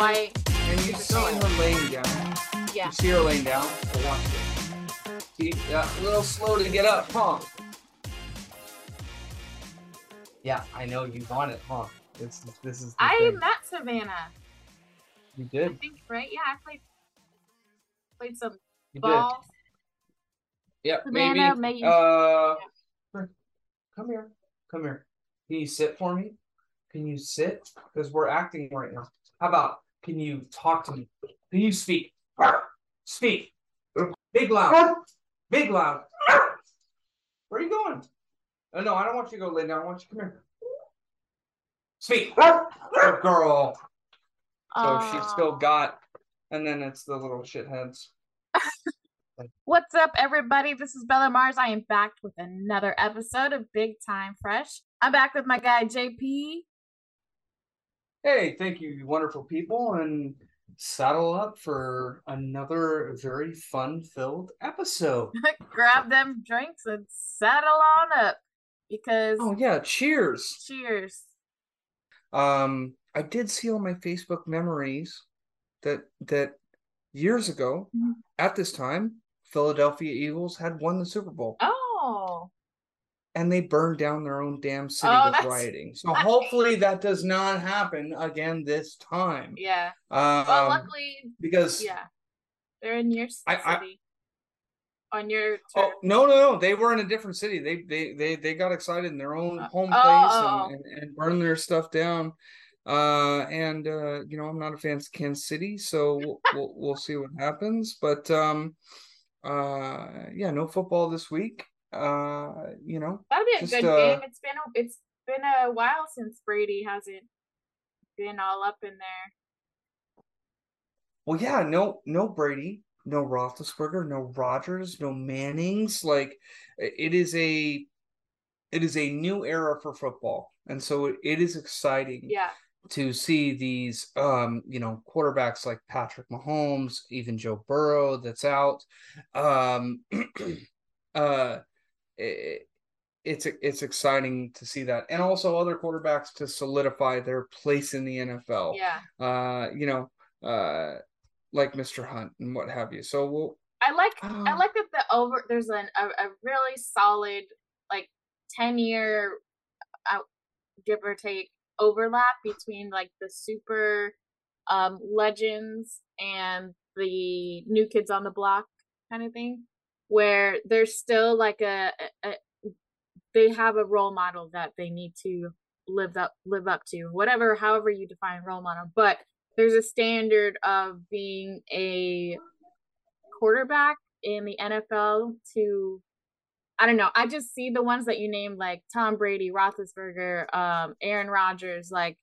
And you see her laying down. Yeah. You see her laying down. So watch this. See, yeah, a little slow to get up, huh? Yeah, I know you want it, huh? This, this is. I thing. met Savannah. You did. I did. think right. Yeah, I played played some You did. ball. Yep. Savannah, maybe. maybe- Uh, come here. Come here. Can you sit for me? Can you sit? Because we're acting right now. How about? Can you talk to me? Can you speak? Speak. Big loud. Big loud. Where are you going? Oh, no, I don't want you to go lay down. I want you to come here. Speak. Good girl. So she's still got, and then it's the little shitheads. What's up, everybody? This is Bella Mars. I am back with another episode of Big Time Fresh. I'm back with my guy JP. Hey, thank you, you wonderful people, and saddle up for another very fun-filled episode. Grab them drinks and settle on up because Oh yeah, cheers. cheers. Um, I did see on my Facebook memories that that years ago Mhm. at this time, Philadelphia Eagles had won the Super Bowl, Oh, and they burned down their own damn city Oh, with rioting. So hopefully that does not happen again this time. yeah. Um, Well, luckily, because yeah, they're in your city. I- on your turf. Oh no, no, no! They were in a different city. They they they they got excited in their own Uh, home oh, place oh, and, and, and burned their stuff down. Uh, and uh, you know, I'm not a fan of Kansas City, so we'll we'll, we'll see what happens. But um, uh, yeah, no football this week. Uh, you know, That'll be a just, good uh, game. It's been a, it's been a while since Brady hasn't been all up in there. well, yeah, no, no Brady, no Roethlisberger, no Rodgers, no Mannings. Like, it is a, it is a new era for football, and so it, it is exciting. Yeah, to see these um you know quarterbacks like Patrick Mahomes, even Joe Burrow that's out. Um uh it, it's it's exciting to see that and also other quarterbacks to solidify their place in the NFL. yeah. Uh you know uh like Mr. Hunt and what have you. So we'll I like I um, like that the over there's an a, a really solid like ten year out give or take overlap between like the super um legends and the new kids on the block kind of thing where there's still like a, a, they have a role model that they need to live up live up to whatever however you define role model but there's a standard of being a quarterback in the NFL to I don't know. I just see the ones that you named like Tom Brady, Roethlisberger, um, Aaron Rodgers. Like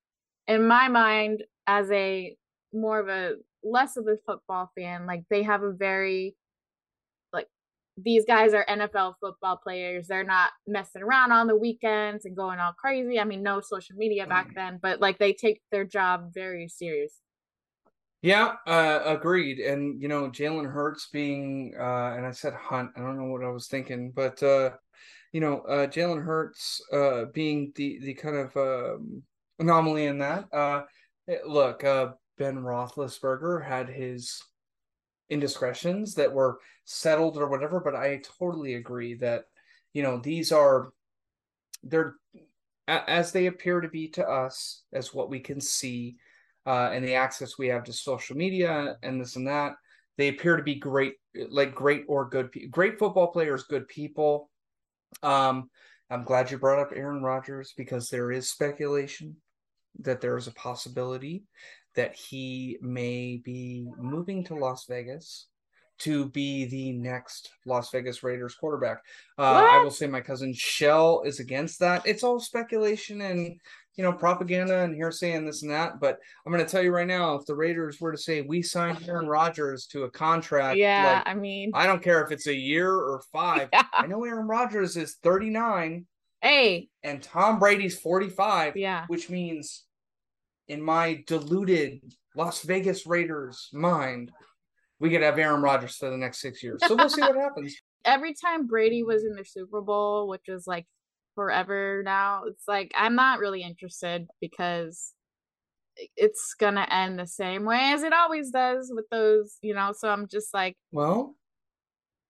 in my mind, as a more of a less of a football fan, like they have a very these guys are NFL football players. They're not messing around on the weekends and going all crazy. I mean, no social media back then, but like they take their job very serious. Yeah, uh, agreed. And you know, Jalen Hurts being, uh, and I said Hunt. I don't know what I was thinking, but uh, you know, uh, Jalen Hurts uh, being the the kind of um, anomaly in that. Uh, eh, look, uh, Ben Roethlisberger had his indiscretions that were settled or whatever, but I totally agree that you know these are they're as they appear to be to us as what we can see uh, and the access we have to social media and this and that they appear to be great like great or good great football players good people. Um i'm glad you brought up aaron rodgers because there is speculation that there is a possibility that he may be moving to las vegas to be the next Las Vegas Raiders quarterback. Uh, I will say my cousin Shell is against that. It's all speculation and you know propaganda and hearsay and this and that. But I'm going to tell you right now, if the Raiders were to say we signed Aaron Rodgers to a contract, Yeah, like I mean, I don't care if it's a year or five. yeah. I know Aaron Rodgers is 39 Hey, and Tom Brady's 45, yeah. which means in my deluded Las Vegas Raiders mind, we could have Aaron Rodgers for the next six years. So we'll see what happens. Every time Brady was in the Super Bowl, which was like forever now, it's like I'm not really interested because it's gonna end the same way as it always does with those, you know. So I'm just like, well,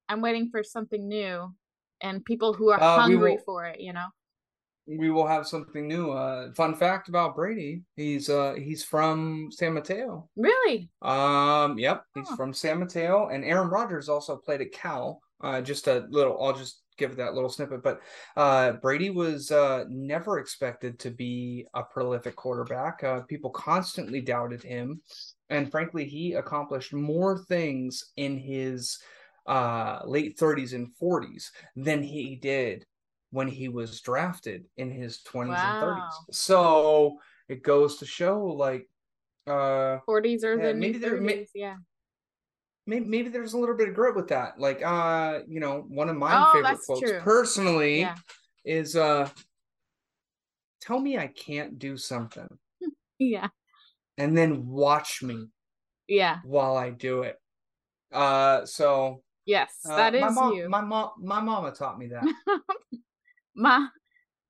I'm waiting for something new and people who are Uh, hungry will for it, you know. We will have something new. Uh, fun fact about Brady: he's uh he's from San Mateo. Really? Um, yep, he's Oh. from San Mateo, and Aaron Rodgers also played at Cal. Uh, just a little, I'll just give that little snippet. But uh, Brady was uh never expected to be a prolific quarterback. Uh, people constantly doubted him, and frankly, he accomplished more things in his uh late 30s and 40s than he did when he was drafted in his 20s and 30s. So it goes to show, like, uh 40s or Yeah, the maybe there- may- yeah. maybe, maybe there's a little bit of grit with that. Like, uh, you know, one of my Oh, favorite quotes true. personally Yeah. is uh tell me I can't do something Yeah. and then watch me Yeah. while I do it. Uh so Yes, uh, that my mom you. my mom my mama taught me that. my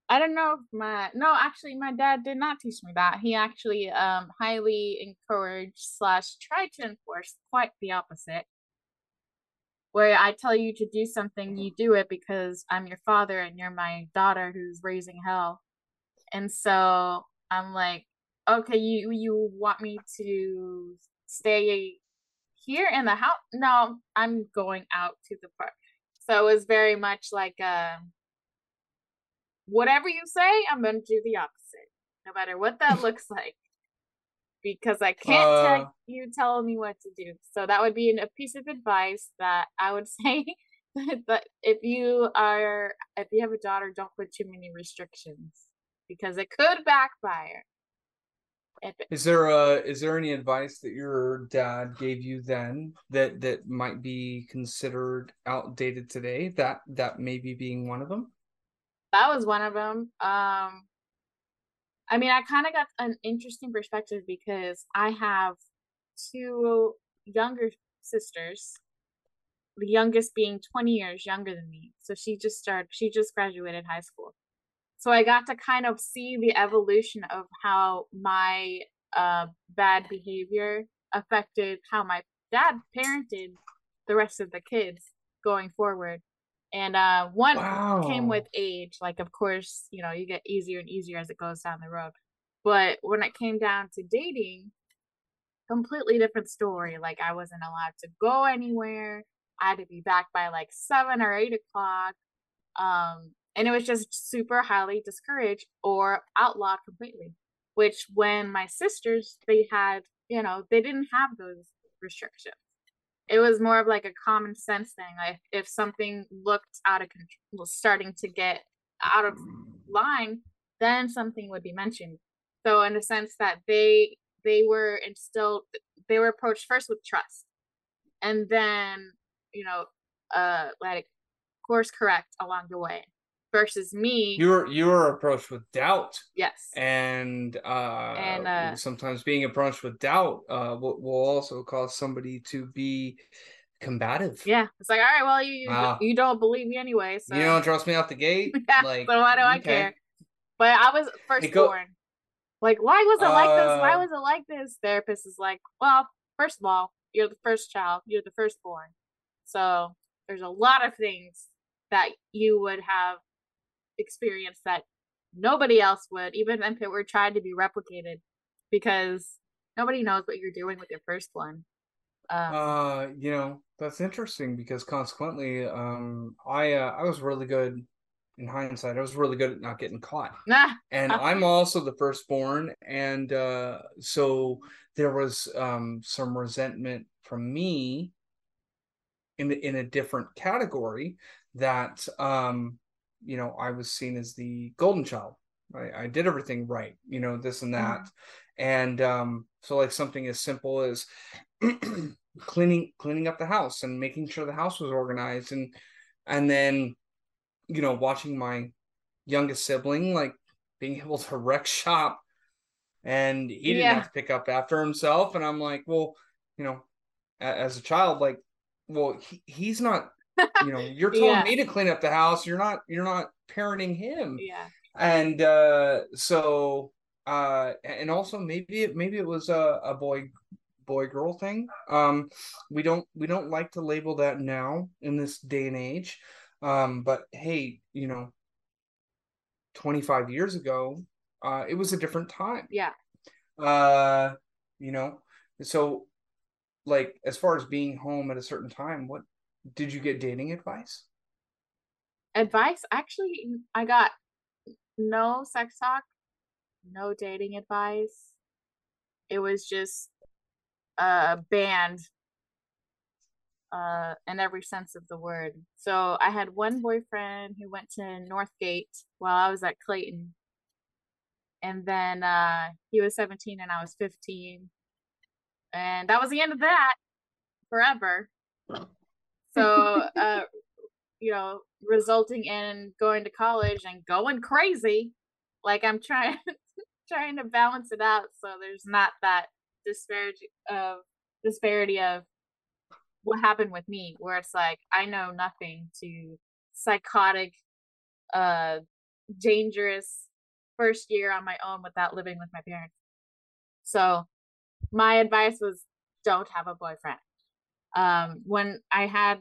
I don't know if my no, actually my dad did not teach me that. He actually um highly encouraged slash tried to enforce quite the opposite. Where I tell you to do something, you do it because I'm your father and you're my daughter who's raising hell. And so I'm like, okay, you you want me to stay here in the house? No, I'm going out to the park. So it was very much like um whatever you say, I'm going to do the opposite, no matter what that looks like, because I can't Uh, tell you telling me what to do. So that would be an, a piece of advice that I would say that if you are if you have a daughter, don't put too many restrictions because it could backfire. It, Is there a is there any advice that your dad gave you then that that might be considered outdated today? That that maybe being one of them? That was one of them. Um, I mean, I kind of got an interesting perspective because I have two younger sisters, the youngest being 20 years younger than me. So she just started, she just graduated high school. So I got to kind of see the evolution of how my uh, bad behavior affected how my dad parented the rest of the kids going forward. And uh, one came with age. Like, of course, you know, you get easier and easier as it goes down the road. But when it came down to dating, completely different story. Like, I wasn't allowed to go anywhere. I had to be back by like seven or eight o'clock. Um, and it was just super highly discouraged or outlawed completely. Which, when my sisters, they had, you know, they didn't have those restrictions it was more of like a common sense thing. Like if something looked out of control, was starting to get out of line, then something would be mentioned. So in the sense that they they were instilled, they were approached first with trust, and then you know, uh, like course correct along the way. Versus me, You were you were approached with doubt. yes, and uh, And, uh, sometimes being approached with doubt uh, will, will also cause somebody to be combative. yeah. It's like all right, well you you, Wow. you don't believe me anyway, so You don't trust me out the gate. Yeah, like, so why do I okay. care? But I was go- firstborn. Like, why was it like this? Why Uh, was it like this? Therapist is like, well, first of all, you're the first child, you're the firstborn. So there's a lot of things that you would have experienced that nobody else would, even if it were tried to be replicated, because nobody knows what you're doing with your first one. Um, Uh, you know, that's interesting because consequently, um, I uh, I was really good in hindsight. I was really good at not getting caught. and Uh. I'm also the firstborn, and uh, so there was um, some resentment from me in in a different category that um, you know I was seen as the golden child. I, I did everything right, you know, this and that, and um, so like something as simple as cleaning cleaning up the house and making sure the house was organized, and and then you know watching my youngest sibling like being able to wreck shop and he didn't Yeah. have to pick up after himself and i'm like well you know as a child like well he, he's not you know you're telling Yeah. me to clean up the house you're not you're not parenting him yeah, and uh so uh, and also maybe it maybe it was a, a boy boy girl thing. Um, we don't we don't like to label that now in this day and age. Um, but hey, you know, 25 years ago, uh, it was a different time. Yeah. Uh, you know, so like as far as being home at a certain time, what did you get dating advice? Advice? Actually, I got no sex talk, no dating advice. It was just uh banned uh in every sense of the word. So I had one boyfriend who went to Northgate while I was at Clayton. And then uh he was 17 and I was 15. And that was the end of that forever. So uh you know, resulting in going to college and going crazy. Like I'm trying trying to balance it out so there's not that disparity of disparity of what happened with me where it's like I know nothing to psychotic uh dangerous first year on my own without living with my parents. So my advice was don't have a boyfriend. Um when I had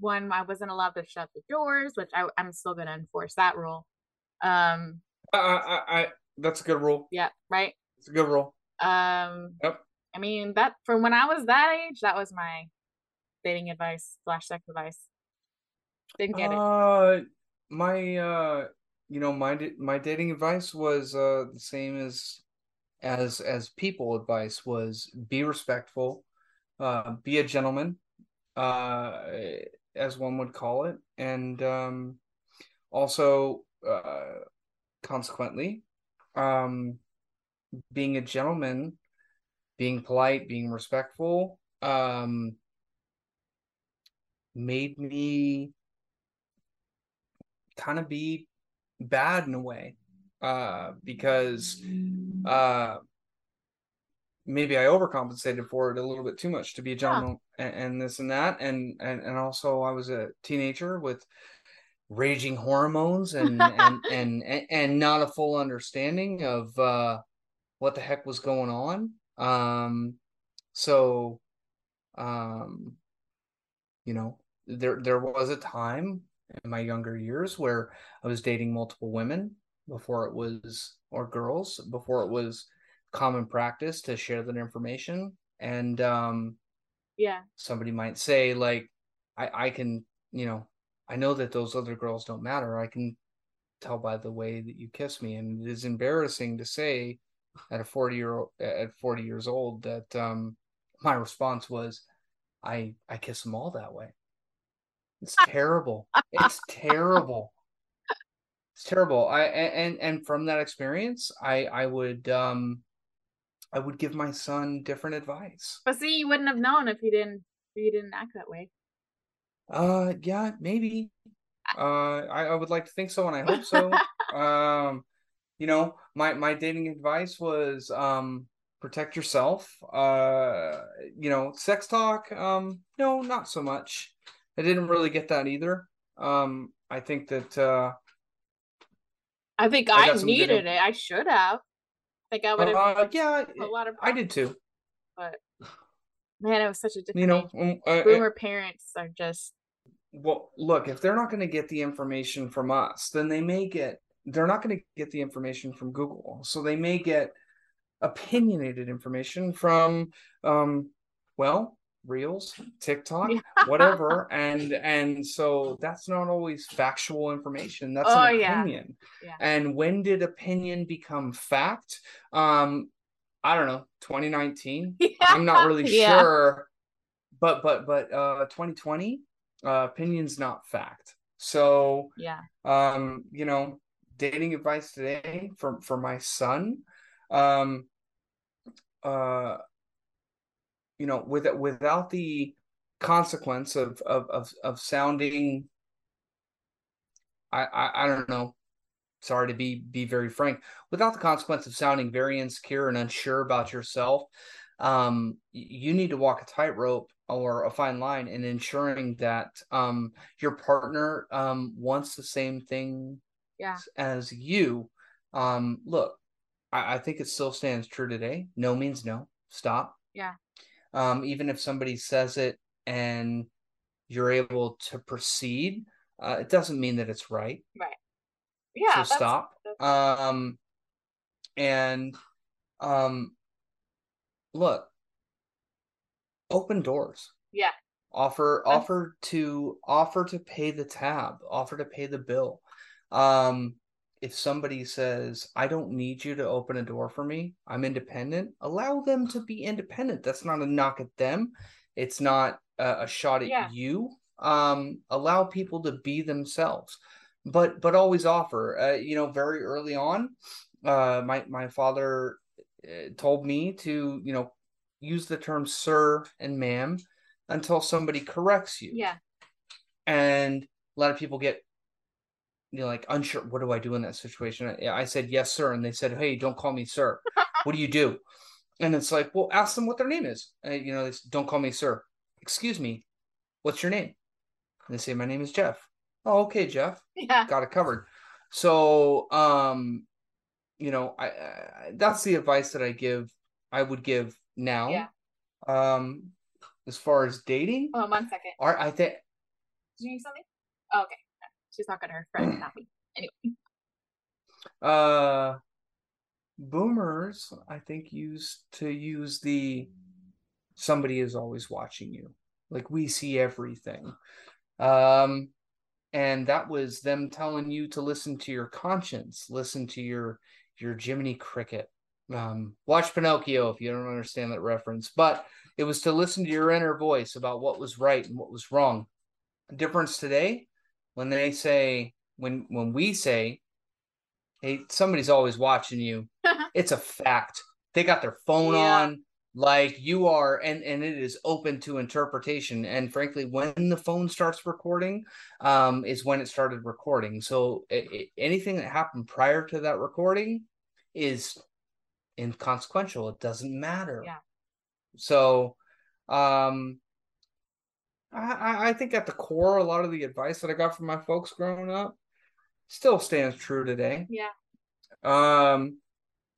when I wasn't allowed to shut the doors, which I, I'm still going to enforce that rule. Um, I, I, I, that's a good rule. Yeah, right. It's a good rule. Um, yep. I mean that from when I was that age, that was my dating advice slash sex advice. Didn't get uh, it. My, uh, you know, my my dating advice was uh the same as as as people advice was be respectful, uh, be a gentleman, uh as one would call it, and um, also uh, consequently, um, being a gentleman, being polite, being respectful, um, made me kind of be bad in a way uh, because uh, maybe I overcompensated for it a little bit too much to be a gentleman yeah. and, and, this and that. And, and, and also I was a teenager with raging hormones and, and, and, and, and, not a full understanding of, uh, what the heck was going on. Um, so, um, you know, there, there was a time in my younger years where I was dating multiple women before it was, or girls before it was, common practice to share that information. And um yeah. somebody might say like i i can you know i know that those other girls don't matter. I can tell by the way that you kiss me. And it is embarrassing to say at a 40 year old at 40 years old that um my response was i i kiss them all that way. It's terrible. It's terrible. It's terrible. I and and from that experience i i would um I would give my son different advice. But see, you wouldn't have known if you didn't if you didn't act that way. Uh, yeah, maybe. Uh, I, I would like to think so, and I hope so. um, you know, my my dating advice was um protect yourself. Uh, you know, sex talk. Um, no, not so much. I didn't really get that either. Um, I think that. uh I think I, I needed it. I should have think I would have. Uh, yeah, a lot of. I did too. But man, it was such a different. You know, um, uh, boomer parents are just. Well, look, if they're not going to get the information from us, then they may get. They're not going to get the information from Google, so they may get opinionated information from, um, well, reels tiktok whatever and and so that's not always factual information that's oh, an opinion. Yeah. Yeah. and when did opinion become fact? Um i don't know 2019 yeah. i'm not really sure but but but uh 2020 uh opinion's not fact. So yeah. um you know dating advice today for for my son um uh you know, with without the consequence of of of, of sounding I, I I don't know sorry to be be very frank without the consequence of sounding very insecure and unsure about yourself um you need to walk a tightrope or a fine line in ensuring that um your partner um wants the same thing yeah. as you um look I, I think it still stands true today. No means no. Stop. Yeah. Um, even if somebody says it and you're able to proceed, uh, it doesn't mean that it's right. Right. Yeah. so stop. Um, and um, look, open doors. Yeah. Offer offer to offer to pay the tab, offer to pay the bill. Um, if somebody says, I don't need you to open a door for me, I'm independent, allow them to be independent. That's not a knock at them. It's not a, a shot at Yeah. you. Um, allow people to be themselves, but but always offer. Uh, you know, very early on, uh, my my father uh, told me to you know use the term sir and ma'am until somebody corrects you. Yeah. And a lot of people get you know like unsure what do I do in that situation? I, I said yes sir and they said hey don't call me sir. what do you do? And it's like well ask them what their name is. Uh, you know they don't call me sir. Excuse me. What's your name? And they say my name is Jeff. Oh okay Jeff. Yeah. Got it covered. So um you know I, I that's the advice that I give I would give now. Yeah. Um as far as dating, on one second. are I think Did you need something? Oh, okay. She's not gonna her friend, not me. Anyway. uh boomers I think used to use the somebody is always watching you. Like we see everything. Um and that was them telling you to listen to your conscience, listen to your your Jiminy Cricket. Um watch Pinocchio if you don't understand that reference, but it was to listen to your inner voice about what was right and what was wrong. The difference today when they say when when we say hey somebody's always watching you it's a fact. They got their phone Yeah. on like you are and and it is open to interpretation. And frankly when the phone starts recording um is when it started recording. So i i anything that happened prior to that recording is inconsequential. It doesn't matter. Yeah. so um I, I- I think at the core, a lot of the advice that I got from my folks growing up still stands true today. Yeah. Um,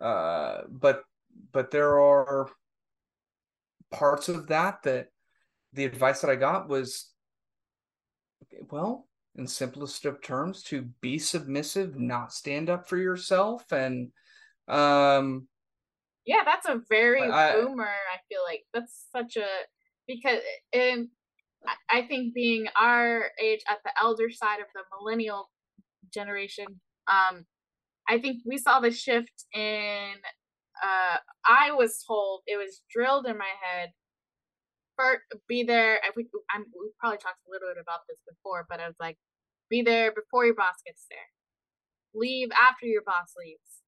uh, but but there are parts of that that the advice that I got was, well, in simplest of terms, to be submissive, not stand up for yourself, and um, Yeah, that's a very I- boomer. I feel like that's such a because um, I, think being our age at the elder side of the millennial generation, um, I think we saw the shift in. Uh, I was told it was drilled in my head. First, be there. I- We, I'm, we probably talked a little bit about this before, but I was like, be there before your boss gets there. Leave after your boss leaves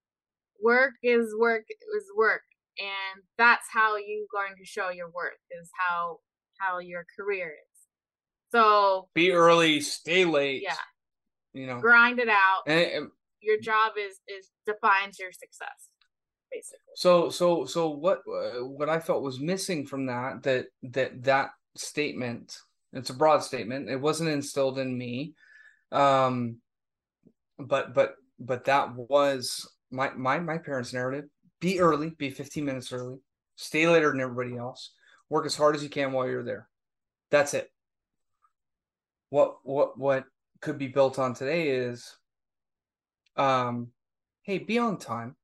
work is work is work and that's how you're going to show your worth is how how your career is so be early, stay late. Yeah. you know, grind it out. And, and your job is is defines your success basically. So so so what uh, what I felt was missing from that that that that statement it's a broad statement it wasn't instilled in me um but but but that was my my my parents narrative. Be early be 15 minutes early stay later than everybody else work as hard as you can while you're there. That's it what what what could be built on today is um hey be on time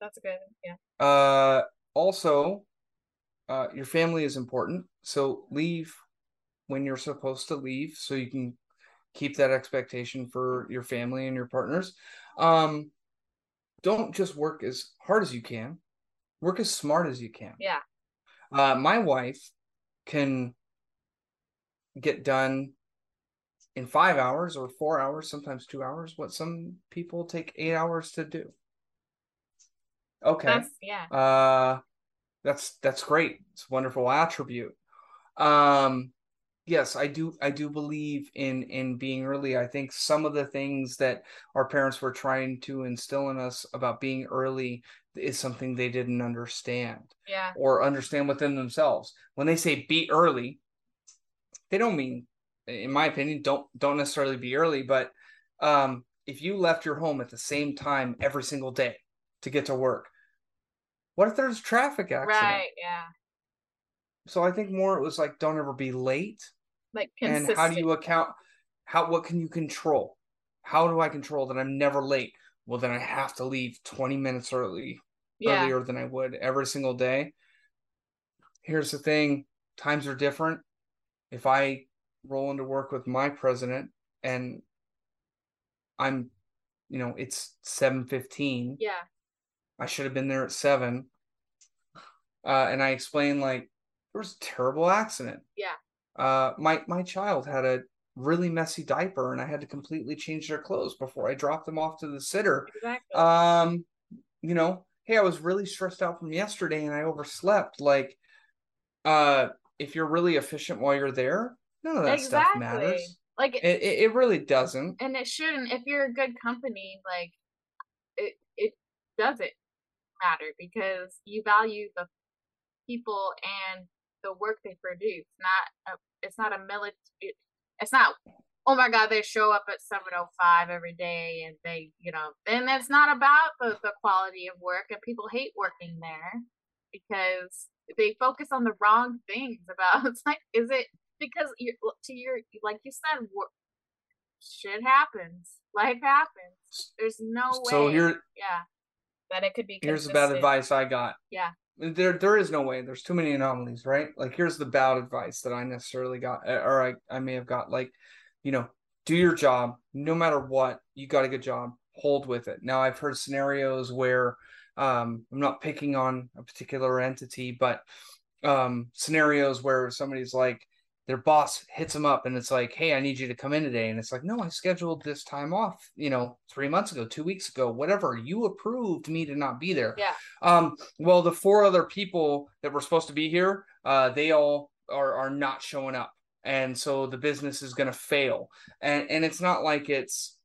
that's a good yeah uh, also, uh, your family is important. So leave when you're supposed to leave, so you can keep that expectation for your family and your partners. Um, don't just work as hard as you can. Work as smart as you can. yeah Uh, my wife can get done in five hours or four hours, sometimes two hours. What some people take eight hours to do. Okay. that's yeah Uh that's that's great. It's a wonderful attribute. Um yes, I do I do believe in in being early. I think some of the things that our parents were trying to instill in us about being early is something they didn't understand yeah or understand within themselves. When they say be early, they don't mean in my opinion don't don't necessarily be early, but um if you left your home at the same time every single day, to get to work. What if there's traffic accident? Right. Yeah. So I think more it was like don't ever be late. Like consistent. And how do you account how what can you control? How do I control that I'm never late? Well then I have to leave 20 minutes early yeah. earlier than I would every single day. Here's the thing, times are different. If I roll to work with my president and I'm you know, it's 7:15 Yeah. I should have been there at seven. Uh, and I explained like there was a terrible accident. Yeah. Uh, my my child had a really messy diaper, and I had to completely change their clothes before I dropped them off to the sitter. Exactly. Um, you know, hey, I was really stressed out from yesterday, and I overslept. Like, uh, if you're really efficient while you're there, none of that stuff matters. Like It, it it really doesn't. and it shouldn't if you're a good company like it it doesn't matter because you value the people and the work they produce not a, it's not a military it's not oh my god they show up at 705 every day and they you know and it's not about the, the quality of work and people hate working there because they focus on the wrong things about it's like is it because you to your like you said shit happens life happens there's no way So here yeah that it could be here's the bad advice I got. Yeah. There there is no way. There's too many anomalies, right? Like here's the bad advice that I necessarily got uh, or I, I may have got like, you know, do your job no matter what. You got a good job. Hold with it. Now I've heard scenarios where um I'm not picking on a particular entity, but um scenarios where somebody's like their boss hits them up and it's like, "Hey, I need you to come in today." And it's like, "No, I scheduled this time off, you know, 3 months ago, 2 weeks ago, whatever. You approved me to not be there." Yeah. Um well, the four other people that were supposed to be here, uh they all are are not showing up. And so the business is going to fail. And and it's not like it's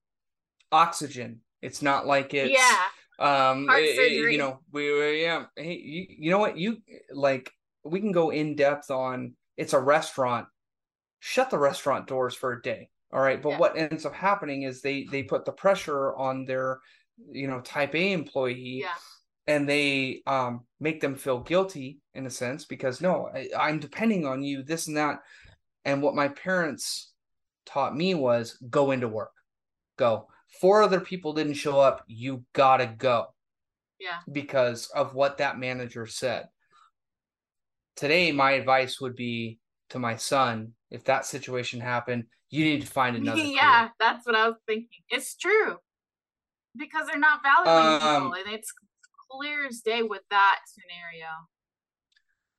oxygen. It's not like it's yeah um it- it- you know we, we yeah hey you, you know what you like we can go in depth on it's a restaurant shut the restaurant doors for a day all right? But Yeah. what ends up happening is they they put the pressure on their you know type a employee yeah. and they um make them feel guilty in a sense because no I, i'm depending on you this and that. And what my parents taught me was go into work. Go. Four other people didn't show up. You gotta go. Yeah. Because of what that manager said today my advice would be to my son if that situation happened you need to find another yeah career. that's what i was thinking it's true because they're not valuing Um, people and it's clear as day with that scenario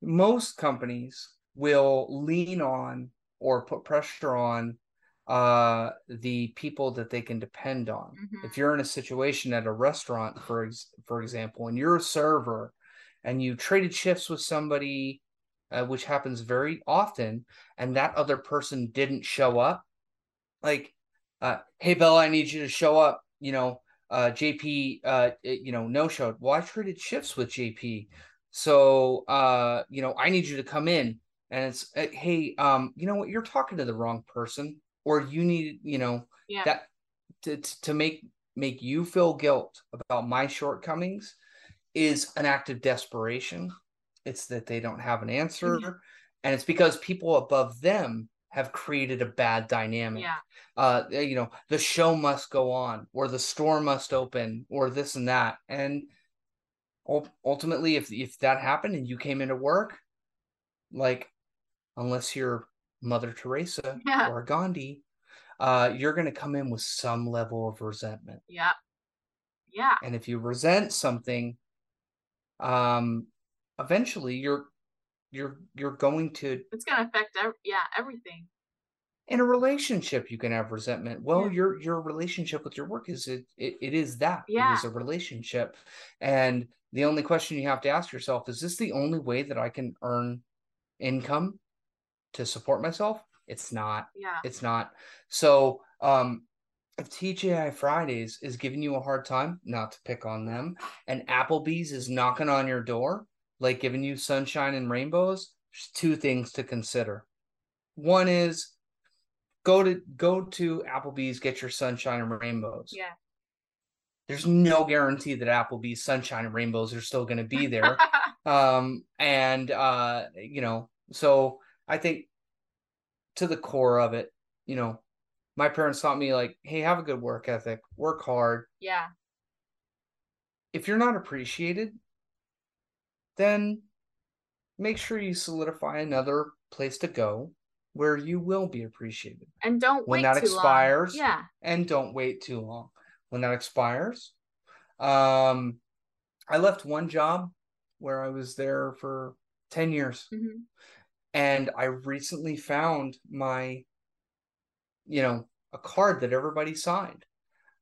most companies will lean on or put pressure on uh the people that they can depend on Mhm. if you're in a situation at a restaurant for ex- for example and you're a server and you traded shifts with somebody uh, which happens very often and that other person didn't show up. Like uh hey bella i need you to show up you know uh jp uh you know no showed. Well i traded shifts with jp so uh you know i need you to come in. And it's uh, hey um you know what? You're talking to the wrong person or you need you know yeah. that to to make make you feel guilt about my shortcomings is an act of desperation it's that they don't have an answer. Mhm. and it's because people above them have created a bad dynamic. Yeah. Uh you know the show must go on or the store must open or this and that. And ultimately if if that happened and you came into work like unless you're mother teresa Yeah. or gandhi uh you're going to come in with some level of resentment. Yeah. Yeah. And if you resent something um eventually you're you're you're going to it's gonna affect ev- yeah everything. In a relationship you can have resentment. Well Yeah. your your relationship with your work is it it, it is that. Yeah. is a relationship. And the only question you have to ask yourself is this the only way that i can earn income to support myself? It's not. Yeah. It's not. So um if TGI Fridays is giving you a hard time, not to pick on them, and Applebee's is knocking on your door, like giving you sunshine and rainbows, there's two things to consider. One is go to go to Applebee's, get your sunshine and rainbows. yeah there's no guarantee that Applebee's sunshine and rainbows are still going to be there. um, and uh, you know, so I think to the core of it, you know, my parents taught me like, hey, have a good work ethic, work hard. Yeah. If you're not appreciated, then make sure you solidify another place to go where you will be appreciated. And don't when that expires. Long. Yeah. And don't wait too long. When that expires, um, I left one job where I was there for 10 years. Mm-hmm. And I recently found my, you know, a card that everybody signed.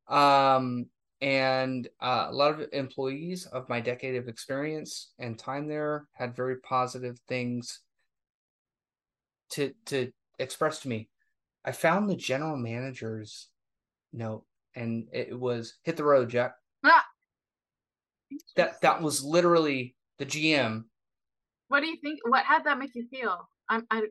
Um, and uh, a lot of employees of my decade of experience and time there had very positive things to to express to me. I found the general manager's note, and it was hit the road, Jack. Ah! That that was literally the GM. What do you think? What had that make you feel? I'm I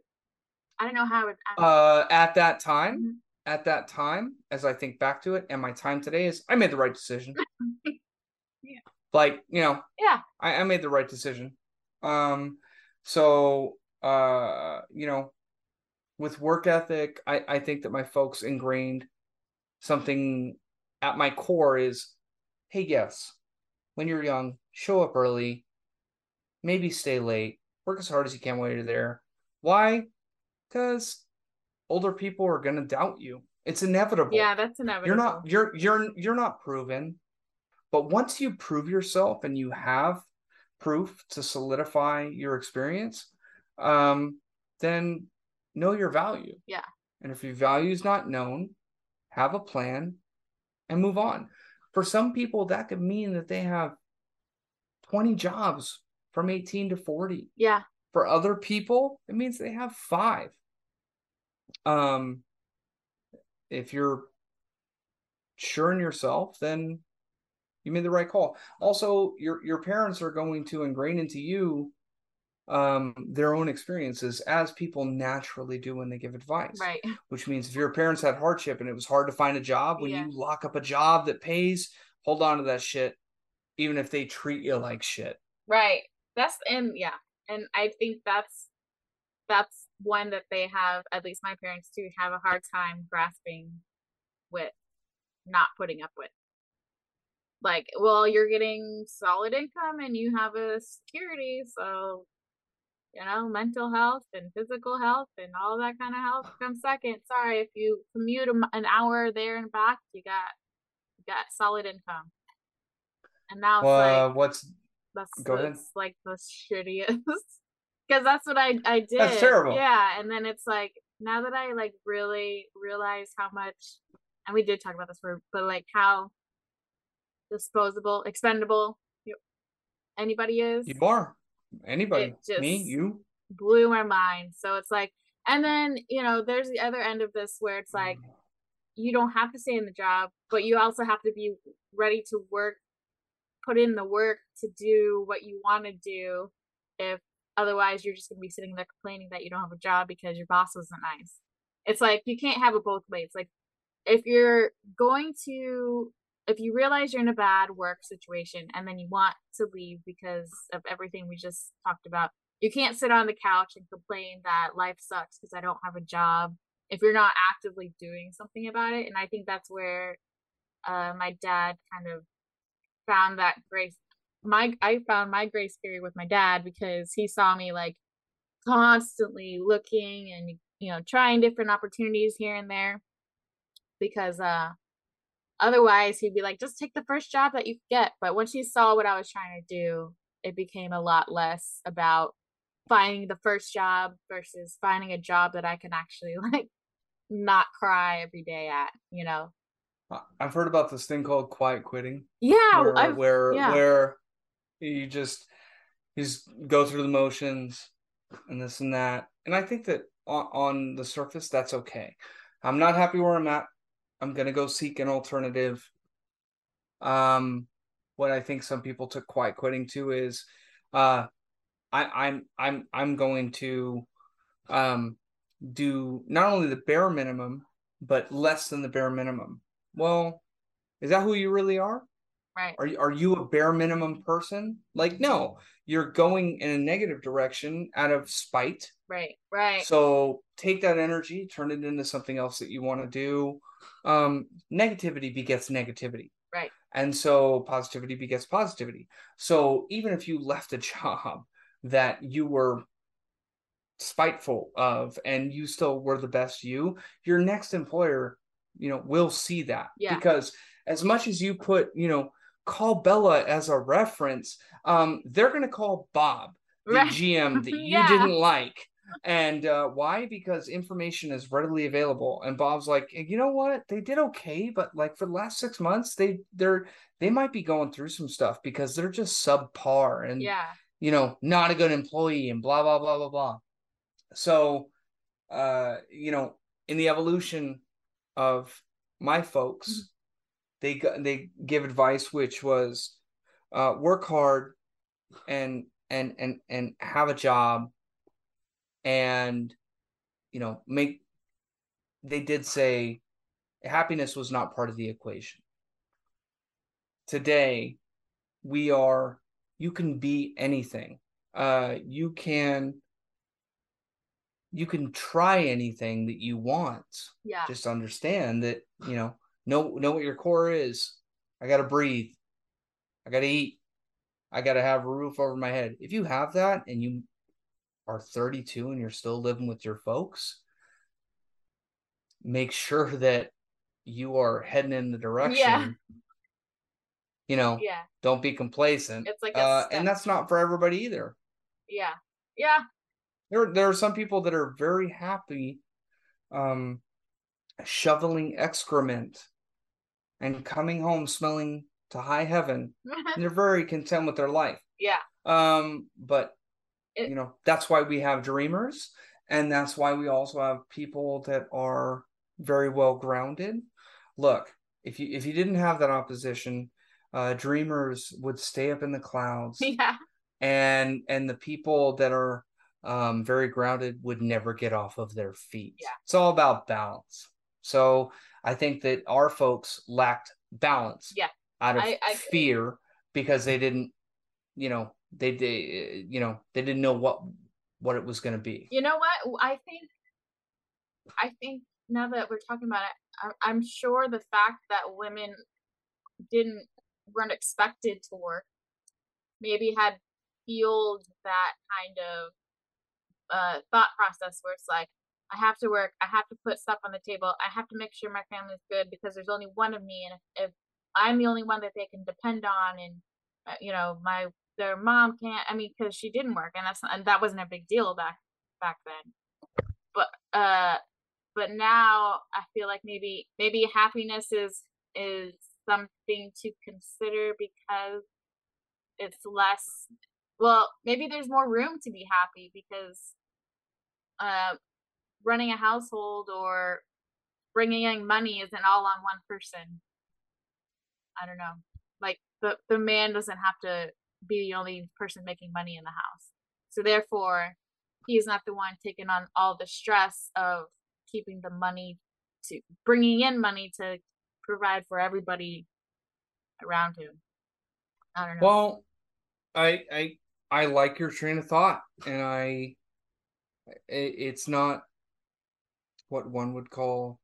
I don't know how it. Uh, at that time, mm-hmm. At that time, as I think back to it, and my time today is, I made the right decision. yeah. Like you know. Yeah. I, I made the right decision. Um. So uh, you know, with work ethic, I I think that my folks ingrained something at my core is, hey, yes, when you're young, show up early, maybe stay late, work as hard as you can while you're there. Why? Because older people are gonna doubt you. It's inevitable. Yeah, that's inevitable. You're not you're you're you're not proven. But once you prove yourself and you have proof to solidify your experience, um, then know your value. Yeah. And if your value is not known, have a plan and move on. For some people, that could mean that they have 20 jobs from 18 to 40. Yeah. For other people, it means they have five. Um, if you're sure in yourself, then you made the right call. Also, your your parents are going to ingrain into you um, their own experiences as people naturally do when they give advice. Right. Which means if your parents had hardship and it was hard to find a job, when yeah. you lock up a job that pays, hold on to that shit, even if they treat you like shit. Right. That's and yeah, and I think that's that's one that they have. At least my parents do have a hard time grasping with not putting up with like well you're getting solid income and you have a security so you know, mental health and physical health and all that kind of health comes second. Sorry, if you commute an hour there and back, you got you got solid income. And now it's like uh, what's that's go ahead. like the shittiest because that's what I I did. That's terrible. Yeah, and then it's like now that I like really realize how much, and we did talk about this, for, but like how disposable, expendable anybody is. You are anybody me you blew my mind so it's like and then you know there's the other end of this where it's like mm. you don't have to stay in the job but you also have to be ready to work put in the work to do what you want to do if otherwise you're just going to be sitting there complaining that you don't have a job because your boss wasn't nice it's like you can't have it both ways like if you're going to if you realize you're in a bad work situation and then you want to leave because of everything we just talked about, you can't sit on the couch and complain that life sucks because I don't have a job if you're not actively doing something about it. And I think that's where uh, my dad kind of found that grace. My I found my grace period with my dad because he saw me like constantly looking and you know trying different opportunities here and there because uh Otherwise, he'd be like, just take the first job that you get. But once he saw what I was trying to do, it became a lot less about finding the first job versus finding a job that I can actually like not cry every day at, you know. I've heard about this thing called quiet quitting. Yeah, where where, yeah. where you just just go through the motions and this and that. And I think that on, on the surface that's okay. I'm not happy where I'm at. I'm gonna go seek an alternative. Um, what I think some people took quiet quitting to is, uh, I, I'm I'm I'm going to, um, do not only the bare minimum but less than the bare minimum. Well, is that who you really are? Right. Are you are you a bare minimum person? Like no, you're going in a negative direction out of spite. Right. Right. So take that energy, turn it into something else that you want to do. Um, negativity begets negativity. Right. And so positivity begets positivity. So even if you left a job that you were spiteful of and you still were the best you, your next employer, you know, will see that. Yeah. Because as much as you put, you know, call Bella as a reference, um, they're gonna call Bob, the Right. GM that you Yeah. didn't like. And uh, why? Because information is readily available. And Bob's like, you know what? They did okay, but like for the last six months, they they're they might be going through some stuff because they're just subpar and yeah. you know not a good employee and blah blah blah blah blah. So, uh, you know, in the evolution of my folks, Mhm. They they give advice which was uh, work hard and and and and have a job and you know make they did say happiness was not part of the equation. Today we are you can be anything. Uh you can you can try anything that you want. Yeah. just understand that you know know know what your core is i gotta breathe i gotta eat i gotta have a roof over my head if you have that and you are 32 and you're still living with your folks make sure that you are heading in the direction Yeah. you know Yeah. don't be complacent It's like uh, and that's not for everybody either Yeah. Yeah. there there are some people that are very happy um shoveling excrement and coming home smelling to high heaven they're very content with their life yeah. um but It- you know that's why we have dreamers and that's why we also have people that are very well grounded look if you if you didn't have that opposition uh dreamers would stay up in the clouds Yeah. and and the people that are um very grounded would never get off of their feet Yeah. it's all about balance so i think that our folks lacked balance Yeah. out of I- I fear because they didn't you know they they you know they didn't know what what it was going to be You know what? I think, I think now that we're talking about it, I, I'm sure the fact that women didn't weren't expected to work, maybe had fueled that kind of uh, thought process where it's like, I have to work, I have to put stuff on the table, I have to make sure my family's good because there's only one of me, and if, if I'm the only one that they can depend on, and uh, you know my their mom can't, I mean, because she didn't work, and that's and that wasn't a big deal back back then. But uh, but now I feel like maybe maybe happiness is is something to consider because it's less well maybe there's more room to be happy because uh, running a household or bringing in money isn't all on one person. I don't know. Like the the man doesn't have to be the only person making money in the house. So therefore he's not the one taking on all the stress of keeping the money to bringing in money to provide for everybody around him. I don't know. Well i i i like your train of thought and i it, it's not what one would call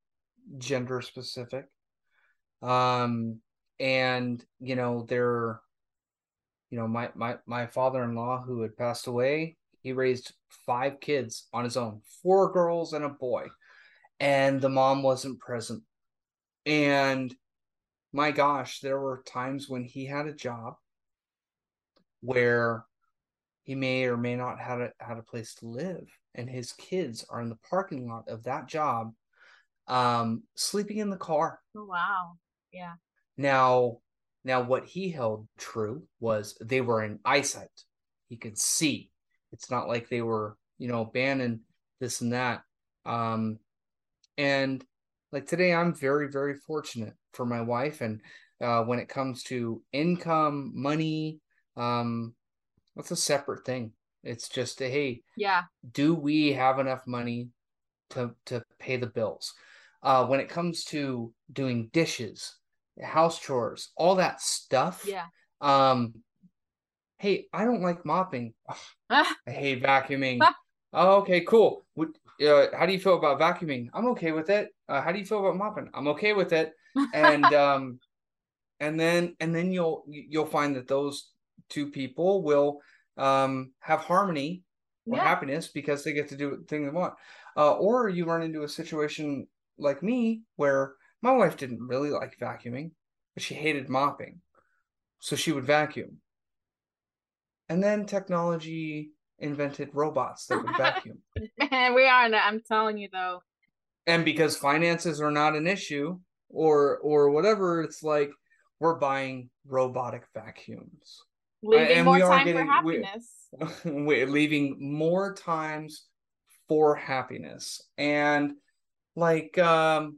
gender specific. Um and you know there you know my my my father-in-law who had passed away he raised five kids on his own four girls and a boy and the mom wasn't present. And my gosh there were times when he had a job where he may or may not had a had a place to live and his kids are in the parking lot of that job um sleeping in the car. Oh wow. Yeah. Now now what he held true was they were in eyesight. He could see. It's not like they were you know banning this and that. Um and like today i'm very very fortunate for my wife and uh when it comes to income money um that's a separate thing it's just a, hey yeah do we have enough money to to pay the bills uh when it comes to doing dishes house chores, all that stuff. Yeah. Um, hey, I don't like mopping. Ugh, I hate vacuuming. oh, okay, cool. Would, uh, how do you feel about vacuuming? I'm okay with it. Uh, how do you feel about mopping? I'm okay with it. And um, and then and then you'll you'll find that those two people will um have harmony or Yeah. happiness because they get to do the thing they want. Uh, or you run into a situation like me where my wife didn't really like vacuuming, but she hated mopping. So she would vacuum. And then technology invented robots that would vacuum. And we are. I'm telling you though. and because finances are not an issue or or whatever, it's like we're buying robotic vacuums. Leaving and more time getting- for happiness. We're leaving more times for happiness. And like um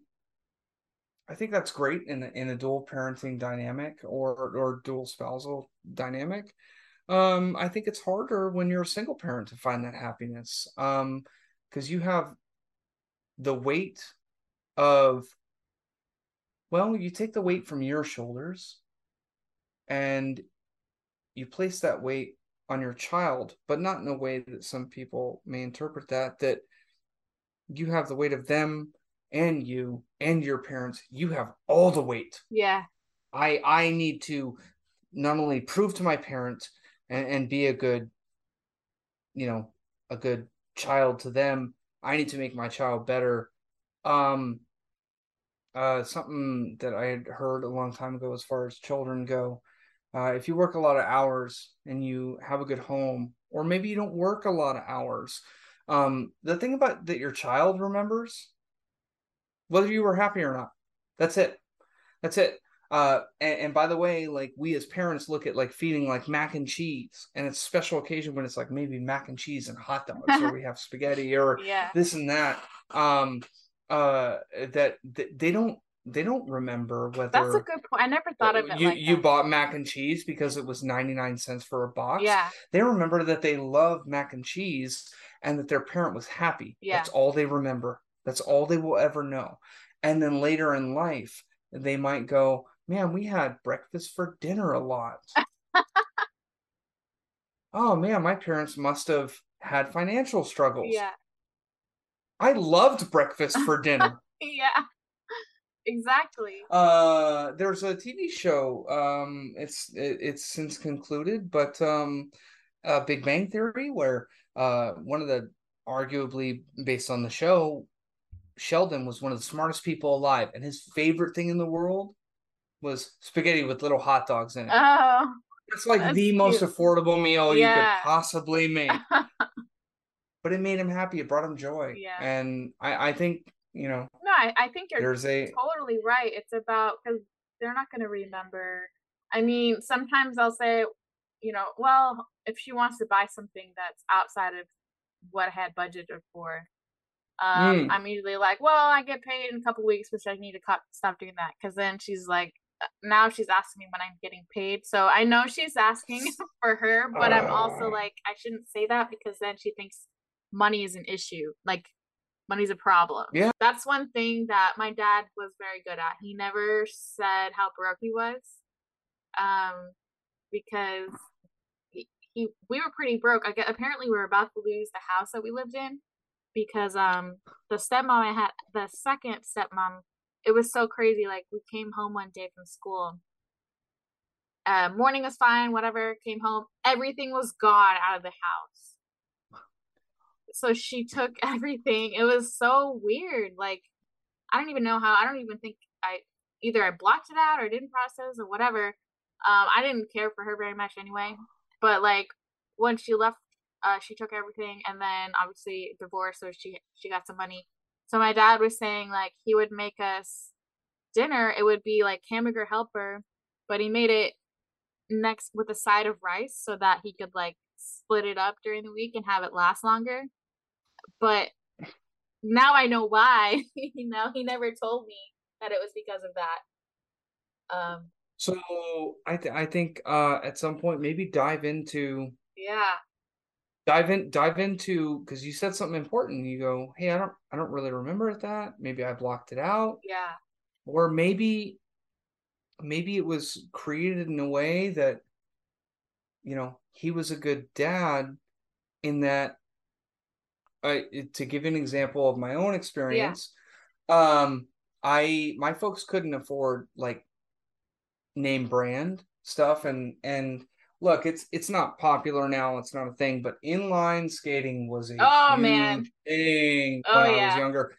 I think that's great in a, in a dual parenting dynamic or or dual spousal dynamic. Um I think it's harder when you're a single parent to find that happiness. Um because you have the weight of well, you take the weight from your shoulders and you place that weight on your child, but not in a way that some people may interpret that that you have the weight of them and you and your parents. You have all the weight. Yeah. I I need to not only prove to my parents and, and be a good, you know, a good child to them. I need to make my child better. Um uh something that I had heard a long time ago as far as children go. Uh, if you work a lot of hours and you have a good home, or maybe you don't work a lot of hours, um, the thing about that your child remembers, whether you were happy or not, that's it. That's it. Uh, and, and by the way, like we as parents look at like feeding like mac and cheese, and it's a special occasion when it's like maybe mac and cheese and hot dogs, or we have spaghetti, or Yeah. this and that. Um, uh, that, that they don't they don't remember whether That's a good point. I never thought of it you like you that. bought mac and cheese because it was 99 cents for a box Yeah. they remember that they love mac and cheese and that their parent was happy Yeah. that's all they remember that's all they will ever know and then later in life they might go man we had breakfast for dinner a lot oh man my parents must have had financial struggles Yeah. i loved breakfast for dinner Yeah. Exactly. Uh, there's a TV show. Um, it's it, it's since concluded, but um, uh, Big Bang Theory, where uh, one of the arguably based on the show, Sheldon was one of the smartest people alive, and his favorite thing in the world was spaghetti with little hot dogs in it. Oh. It's like the most affordable meal you could possibly make. but it made him happy. It brought him joy. Yeah. And I, I think, you know, No, I, I think you're there's a totally right. It's about because they're not going to remember. I mean, sometimes I'll say, you know, well, if she wants to buy something that's outside of what I had budgeted for, um, Mm. I'm usually like, well, I get paid in a couple weeks, which I need to co- stop doing that because then she's like, uh, now she's asking me when I'm getting paid. So I know she's asking for her, but I'm also Oh. like, I shouldn't say that because then she thinks money is an issue. Like, money's a problem. Yeah. That's one thing that my dad was very good at. He never said how broke he was. Um, because he, he we were pretty broke. I get apparently we were about to lose the house that we lived in because um the stepmom I had the second stepmom it was so crazy. Like we came home one day from school. Uh, morning was fine, whatever. Came home, everything was gone out of the house. So she took everything. It was so weird. Like I don't even know how. I don't even think I either I blocked it out or didn't process or whatever. Um, I didn't care for her very much anyway. But like when she left, uh, she took everything, and then obviously divorced, so she she got some money. So my dad was saying like he would make us dinner. It would be like hamburger helper, but he made it next with a side of rice so that he could like split it up during the week and have it last longer. But now I know why. you know, he never told me that it was because of that. Um, So I th- I think uh at some point maybe dive into yeah, dive in dive into because you said something important. You go, hey, I don't I don't really remember that. Maybe I blocked it out, yeah, or maybe maybe it was created in a way that you know he was a good dad in that I to give an example of my own experience yeah. um I my folks couldn't afford like name brand stuff and and look it's it's not popular now it's not a thing but inline skating was a oh man thing oh, when yeah. I was younger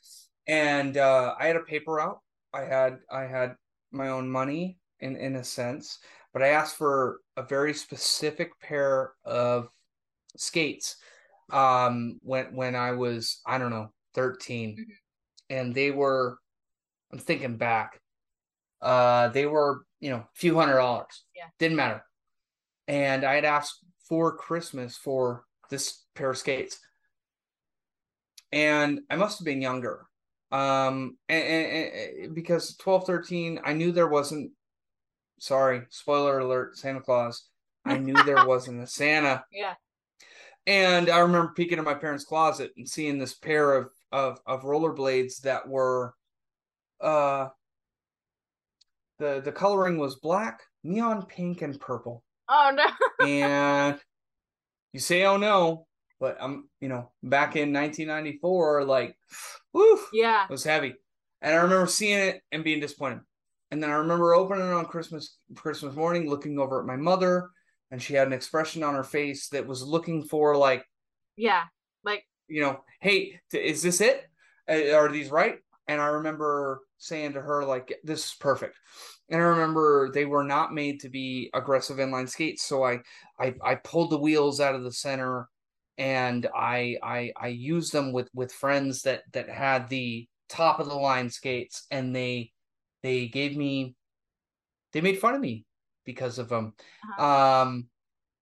and uh I had a paper route I had I had my own money in in a sense, but I asked for a very specific pair of skates um when when I was I don't know 13 mm-hmm. and they were I'm thinking back uh they were you know a few hundred dollars. Yeah. Didn't matter. And I had asked for Christmas for this pair of skates. And I must have been younger. Um and, and, and, because 12 13 i knew there wasn't sorry spoiler alert santa claus. I knew there wasn't a santa. Yeah and i remember peeking in my parents closet and seeing this pair of of of rollerblades that were uh the the coloring was black neon pink and purple oh no and you say oh no but I'm, you know, back in 1994, like, woo, yeah, it was heavy. And I remember seeing it and being disappointed. And then I remember opening it on Christmas Christmas morning, looking over at my mother, and she had an expression on her face that was looking for like, yeah, like you know, hey, is this it? Are these right? And I remember saying to her like, this is perfect. And I remember they were not made to be aggressive inline skates, so I I I pulled the wheels out of the center and I I I used them with with friends that that had the top of the line skates, and they they gave me they made fun of me because of them. Uh-huh. Um,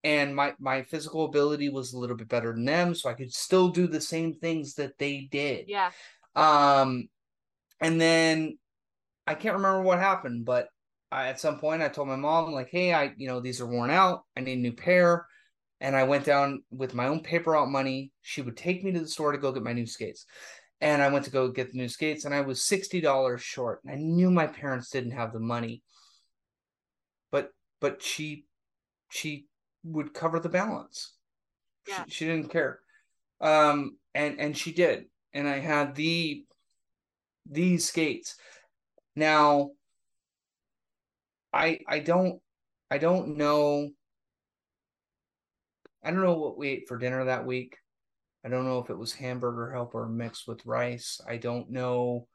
and my my physical ability was a little bit better than them, so I could still do the same things that they did. Yeah. Um, and then I can't remember what happened, but I, at some point I told my mom like, "Hey, I you know these are worn out. I need a new pair." and I went down with my own paper route money. She would take me to the store to go get my new skates. And I went to go get the new skates and I was $60 short. And I knew my parents didn't have the money. But she she would cover the balance. Yeah. She, she didn't care. Um and and she did. And I had the these skates. Now I I don't I don't know I don't know what we ate for dinner that week. I don't know if it was hamburger helper mixed with rice. I don't know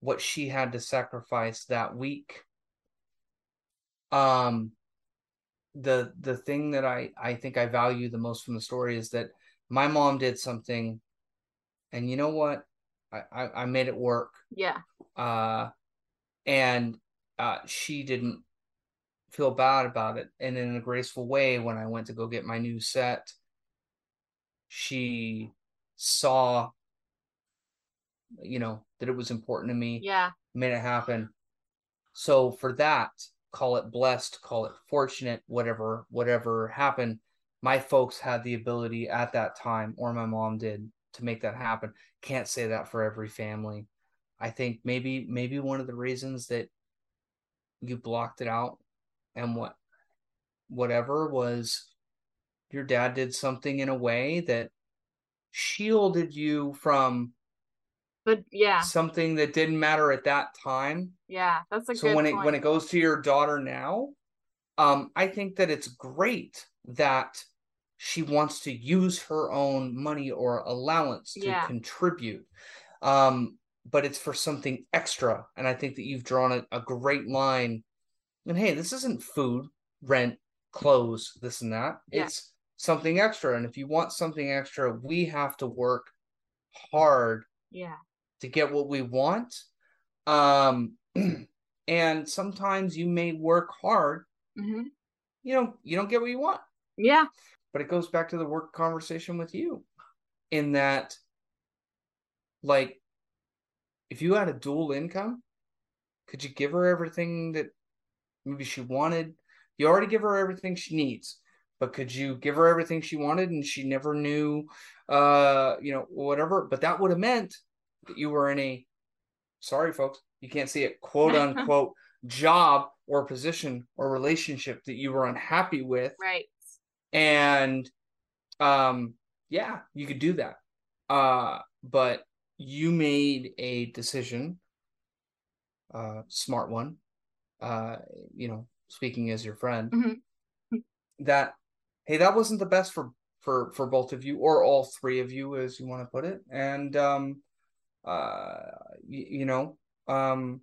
what she had to sacrifice that week. Um the the thing that I I think I value the most from the story is that my mom did something and you know what? I I, I made it work. Yeah. Uh and uh she didn't feel bad about it. And in a graceful way, when I went to go get my new set, she saw, you know, that it was important to me. Yeah. Made it happen. So for that, call it blessed, call it fortunate, whatever, whatever happened, my folks had the ability at that time, or my mom did, to make that happen. Can't say that for every family. I think maybe maybe one of the reasons that you blocked it out and what whatever was your dad did something in a way that shielded you from but yeah something that didn't matter at that time yeah that's a so when point. it when it goes to your daughter now um i think that it's great that she wants to use her own money or allowance to yeah. contribute um but it's for something extra and i think that you've drawn a, a great line and hey, this isn't food, rent, clothes, this and that. Yeah. It's something extra. And if you want something extra, we have to work hard yeah to get what we want. Um and sometimes you may work hard. Mm-hmm. You know, you don't get what you want. Yeah. But it goes back to the work conversation with you in that like if you had a dual income, could you give her everything that maybe she wanted. You already give her everything she needs, but could you give her everything she wanted and she never knew, uh, you know, whatever? But that would have meant that you were in a, sorry, folks, you can't see it, quote unquote, job or position or relationship that you were unhappy with. Right. And um yeah, you could do that. Uh but you made a decision uh smart one. Uh you know, speaking as your friend mm-hmm. that hey, that wasn't the best for for for both of you or all three of you as you want to put it. And um uh you, you know, um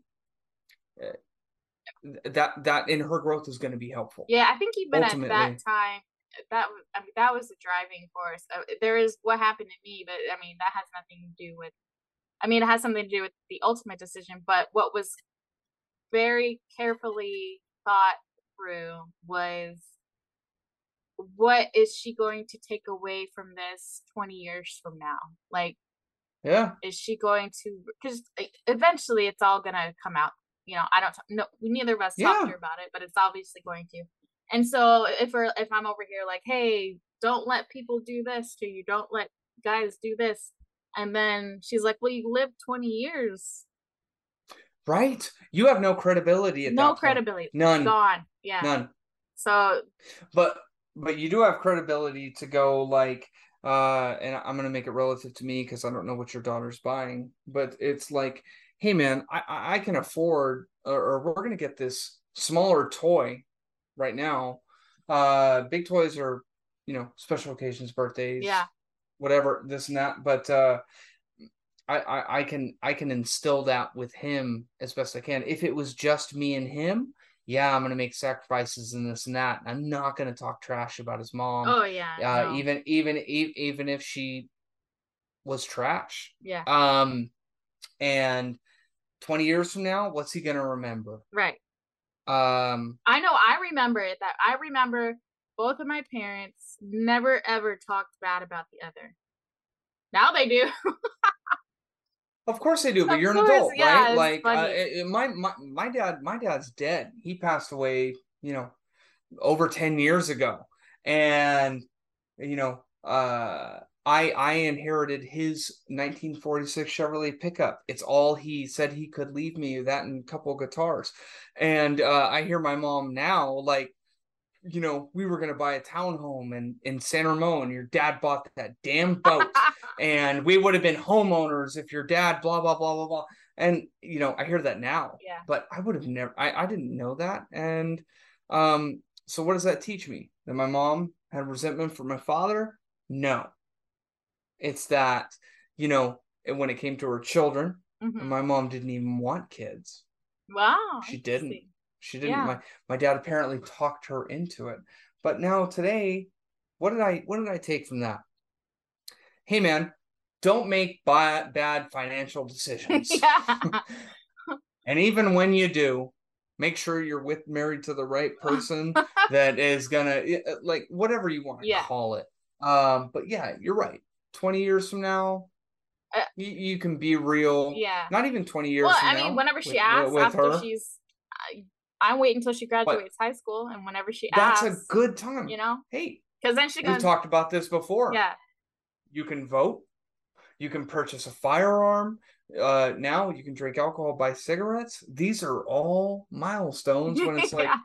eh, that that in her growth is going to be helpful. Yeah, I think even Ultimately. at that time, that I mean that was the driving force. Uh, there is what happened to me, but I mean that has nothing to do with. I mean, it has something to do with the ultimate decision, but what was very carefully thought through was what is she going to take away from this 20 years from now like yeah is she going to because eventually it's all gonna come out you know, I don't no neither of us yeah. talked to her about it, but it's obviously going to. And so if we're if I'm over here like, hey, don't let people do this to you, don't let guys do this. And then she's like, Well, you lived 20 years. Right. You have no credibility at no credibility. None. Gone. Yeah. None. So but but you do have credibility to go like uh and I'm gonna make it relative to me because I don't know what your daughter's buying, but it's like hey man, I, I can afford, or, or we're to get this smaller toy right now. Uh, big toys are, you know, special occasions, birthdays, yeah, whatever, this and that. But uh, I, I, I can I can instill that with him as best I can. If it was just me and him, yeah, I'm gonna make sacrifices and this and that. I'm not gonna talk trash about his mom. Oh yeah. Uh, no. even even even if she was trash. Yeah. Um, and 20 years from now, what's he going to remember? Right. Um, I know I remember it that I remember both of my parents never ever talked bad about the other. Now they do. of course they do, but of you're course, an adult, yeah, right? Like uh, it, my my my dad, my dad's dead. He passed away, you know, over 10 years ago. And you know, uh I I inherited his 1946 Chevrolet pickup. It's all he said he could leave me that and a couple guitars. And uh, I hear my mom now like you know, we were going to buy a townhome in, in San Ramon. Your dad bought that damn boat. And we would have been homeowners if your dad, blah, blah, blah, blah, blah. And, you know, I hear that now. Yeah. But I would have never, I, I didn't know that. And um, so what does that teach me? That my mom had resentment for my father? No. It's that, you know, when it came to her children, mm-hmm. my mom didn't even want kids. Wow. She didn't. She didn't. Yeah. My my dad apparently talked her into it. But now today, what did I what did I take from that? Hey man, don't make bad, bad financial decisions. and even when you do, make sure you're with married to the right person that is gonna like whatever you want to yeah. call it. Um, but yeah, you're right. 20 years from now, uh, you, you, can be real. Yeah. Not even 20 years well, I mean, whenever she with, asks with after her. she's, I'm wait until she graduates but high school, and whenever she that's asks. That's a good time. You know? Hey. Because then she goes. We've talked about this before. Yeah. You can vote. You can purchase a firearm. Uh, now you can drink alcohol, buy cigarettes. These are all milestones when it's like, yeah.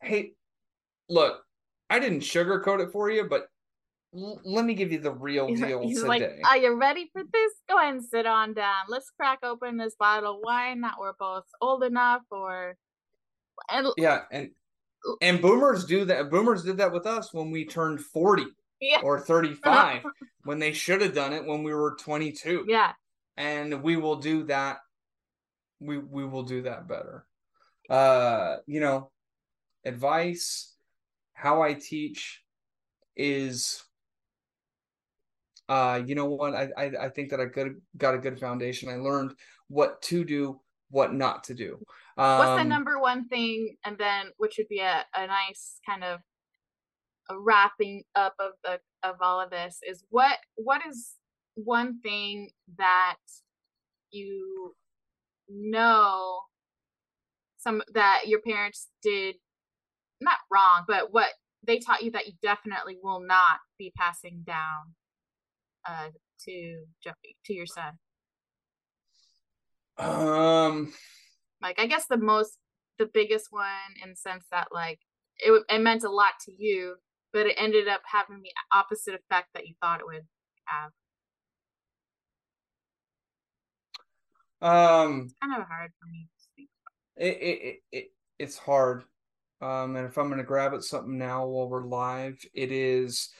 hey, look, I didn't sugarcoat it for you, but let me give you the real he's deal he's today. Like, Are you ready for this? Go ahead and sit on down. Let's crack open this bottle of wine that we're both old enough or and yeah, and and boomers do that. Boomers did that with us when we turned 40 yeah. or 35 when they should have done it when we were 22. Yeah. And we will do that. We we will do that better. Uh, you know, advice, how I teach is uh, you know what? I, I, I think that I good, got a good foundation. I learned what to do, what not to do. Um, What's the number one thing, and then which would be a, a nice kind of wrapping up of the of all of this is what what is one thing that you know some that your parents did not wrong, but what they taught you that you definitely will not be passing down uh, to Jeffy to your son? Um, Like I guess the most the biggest one in the sense that like it it meant a lot to you, but it ended up having the opposite effect that you thought it would have. Um, it's kind of hard for me to think. It, it, it, it's hard. Um, and if I'm going to grab at something now while we're live, it is,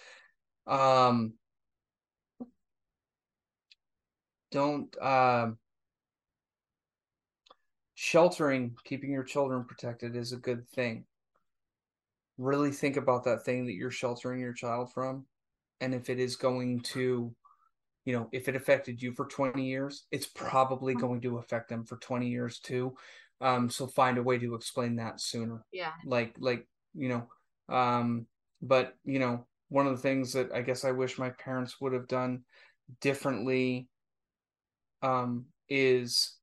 um, don't, um, sheltering, keeping your children protected is a good thing. Really think about that thing that you're sheltering your child from. And if it is going to you know, if it affected you for 20 years, it's probably going to affect them for 20 years too. Um, so find a way to explain that sooner. Yeah. Like, like, you know, um, but you know, one of the things that I guess I wish my parents would have done differently um, is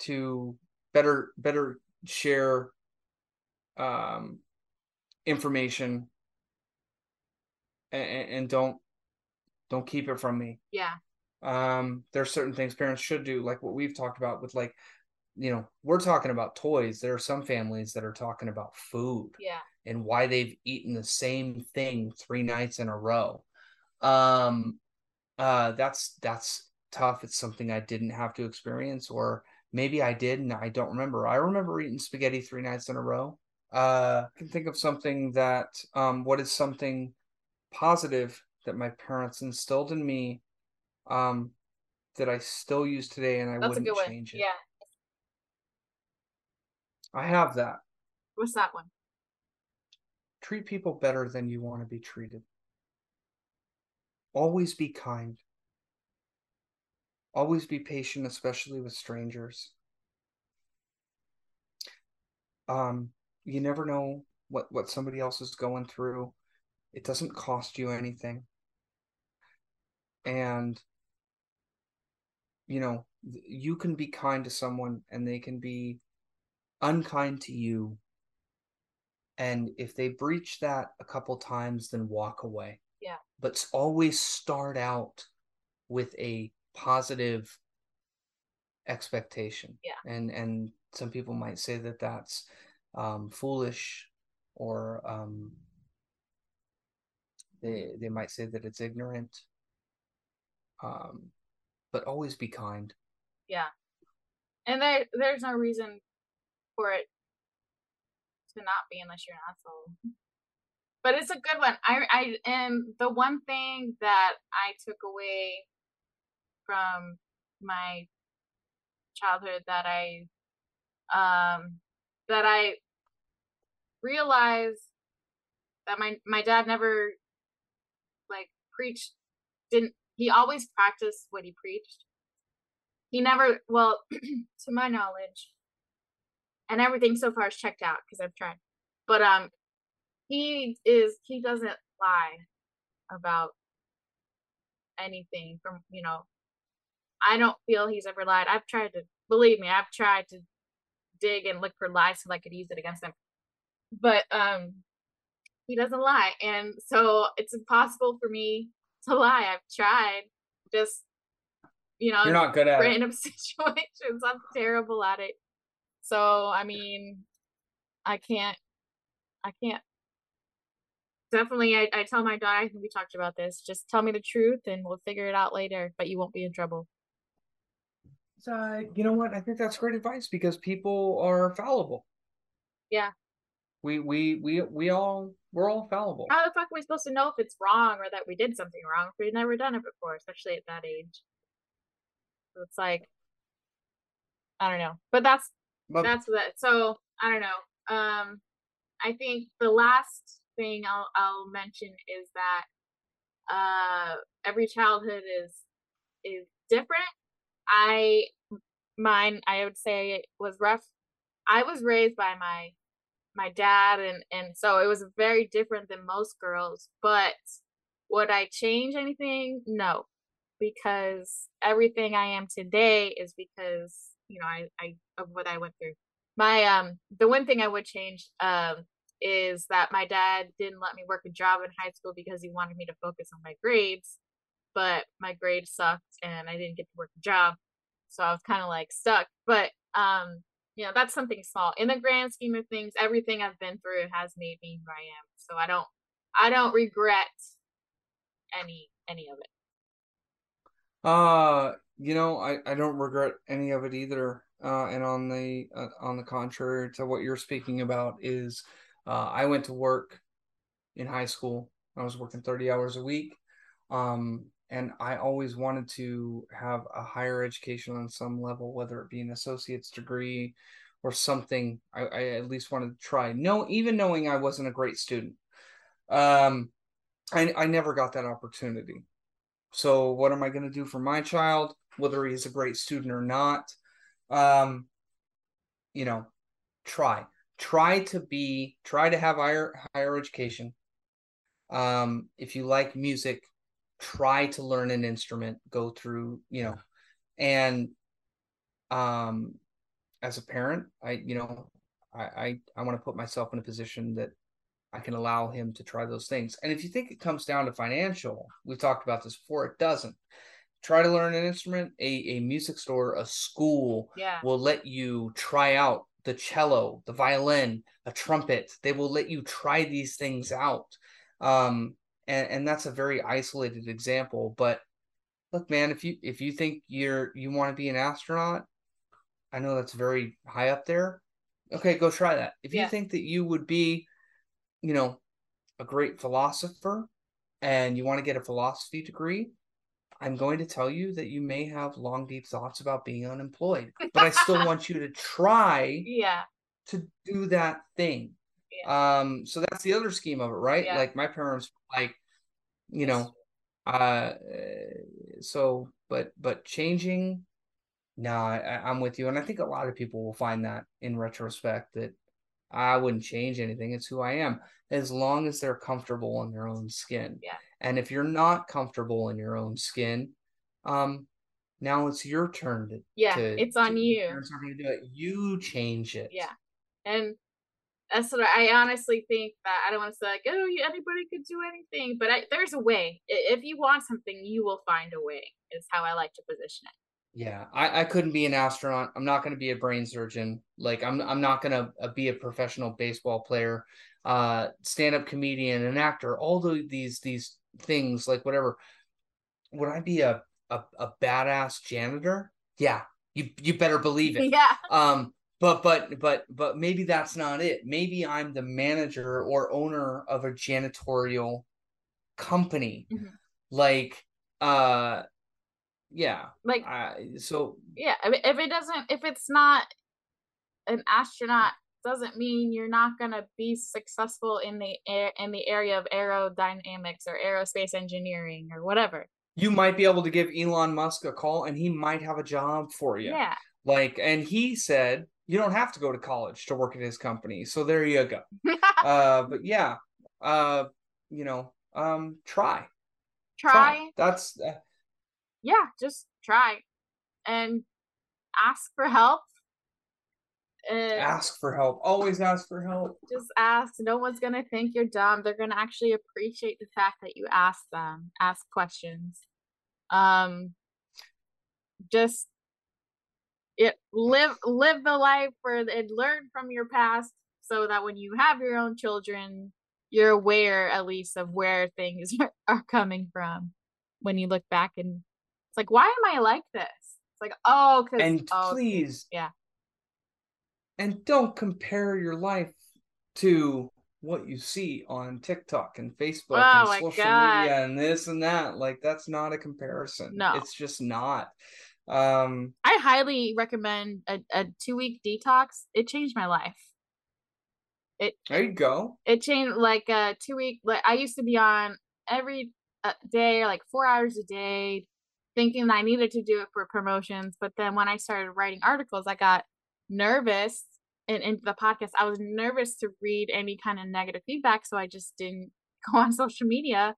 to better better share um, information and, and don't don't keep it from me. Yeah. Um, there's certain things parents should do, like what we've talked about with like, you know, we're talking about toys. There are some families that are talking about food. Yeah. And why they've eaten the same thing three nights in a row. Um, uh, that's that's tough. It's something I didn't have to experience, or maybe I did and I don't remember. I remember eating spaghetti three nights in a row. Uh, I can think of something that um, what is something positive that my parents instilled in me um that I still use today and I That's wouldn't change it. Yeah. I have that. What's that one? Treat people better than you want to be treated. Always be kind. Always be patient, especially with strangers. Um, you never know what, what somebody else is going through. It doesn't cost you anything. And you know you can be kind to someone and they can be unkind to you. And if they breach that a couple times then walk away. Yeah. But always start out with a positive expectation. Yeah. And and some people might say that that's um, foolish or um, they they might say that it's ignorant um, but always be kind. Yeah, and there there's no reason for it to not be unless you're an asshole. But it's a good one. I I and the one thing that I took away from my childhood that I um that I realized that my my dad never like preached didn't he always practiced what he preached. He never, well, to my knowledge, and everything so far is checked out because I've tried. But um, he is he doesn't lie about anything from you know. I don't feel he's ever lied. I've tried to believe me. I've tried to dig and look for lies so I could use it against him. But um, he doesn't lie, and so it's impossible for me to lie. I've tried. Just you know, you're not good at random it. situations. I'm terrible at it. So I mean, I can't. I can't. Definitely, I, I tell my daughter. I think we talked about this. Just tell me the truth, and we'll figure it out later. But you won't be in trouble. Uh, you know what? I think that's great advice because people are fallible. Yeah. We we we we all we're all fallible. How the fuck are we supposed to know if it's wrong or that we did something wrong if we've never done it before, especially at that age? So it's like I don't know. But that's but, that's that. So I don't know. Um I think the last thing I'll I'll mention is that uh every childhood is is different. I mine I would say was rough. I was raised by my my dad and and so it was very different than most girls but would i change anything? No because everything i am today is because you know i i of what i went through. My um the one thing i would change um is that my dad didn't let me work a job in high school because he wanted me to focus on my grades but my grades sucked and i didn't get to work a job so i was kind of like stuck but um Yeah, that's something small. In the grand scheme of things, everything I've been through has made me who I am. So I don't I don't regret any any of it. Uh, you know, I I don't regret any of it either. Uh, and on the uh, on the contrary to what you're speaking about is, uh, I went to work in high school. I was working 30 hours a week. Um, and I always wanted to have a higher education on some level, whether it be an associate's degree or something. I, I at least wanted to try. No, even knowing I wasn't a great student, um, I I never got that opportunity. So what am I going to do for my child, whether he's a great student or not? Um, you know, try try to be try to have higher higher education. Um, if you like music, try to learn an instrument. Go through, you know, and um, as a parent, I you know, I I, I want to put myself in a position that I can allow him to try those things. And if you think it comes down to financial, we've talked about this before, it doesn't. Try to learn an instrument, a, a music store, a school yeah. will let you try out the cello, the violin, a trumpet. They will let you try these things out. Um, and, and that's a very isolated example. But look, man, if you if you think you're you want to be an astronaut, I know that's very high up there. Okay, go try that. If Yeah. you think that you would be, you know, a great philosopher and you want to get a philosophy degree, I'm going to tell you that you may have long, deep thoughts about being unemployed. But I still want you to try Yeah. to do that thing. Yeah. Um, so that's the other scheme of it, right? Yeah. Like my parents, like, you know, uh, so but but changing, no, I, I'm with you, and I think a lot of people will find that in retrospect that I wouldn't change anything. It's who I am, as long as they're comfortable in their own skin. Yeah. And if you're not comfortable in your own skin, um, now it's your turn to. Yeah, to- it's on to- you. Parents aren't going to do it. You change it. Yeah. And that's what I honestly think that I don't want to say like, oh, anybody could do anything, but I, there's a way. If you want something, you will find a way. Is how I like to position it. Yeah, I, I couldn't be an astronaut. I'm not going to be a brain surgeon. Like I'm I'm not going to uh, be a professional baseball player, uh, stand up comedian, an actor. All the, these these things, like whatever. Would I be a, a a badass janitor? Yeah, you you better believe it. yeah. Um, but but but but maybe that's not it. Maybe I'm the manager or owner of a janitorial company. Mhm. Like, uh, yeah. Like I, so yeah, I mean, if it doesn't, if it's not an astronaut, doesn't mean you're not gonna be successful in the air in the area of aerodynamics or aerospace engineering or whatever. you might be able to give Elon Musk a call and he might have a job for you. Yeah. Like, and he said you don't have to go to college to work at his company. So there you go. uh, but yeah, uh, you know, um, try, try. That's uh, Yeah, just try and ask for help. Uh, ask for help. Always ask for help. just ask. No one's gonna think you're dumb. They're gonna actually appreciate the fact that you ask them. Ask questions. Um, just it live live the life where and learn from your past, so that when you have your own children, you're aware at least of where things are, coming from. When you look back and it's like, why am I like this? It's like, oh, because And oh, please, yeah. and don't compare your life to what you see on TikTok and Facebook Oh and social God. media and this and that. Like that's not a comparison. No. It's just not. Um I highly recommend a, a two week detox. It changed my life. It there you go. It changed like a two week. Like I used to be on every uh, like four hours a day, thinking that I needed to do it for promotions. But then when I started writing articles, I got nervous. And into the podcast, I was nervous to read any kind of negative feedback, so I just didn't go on social media.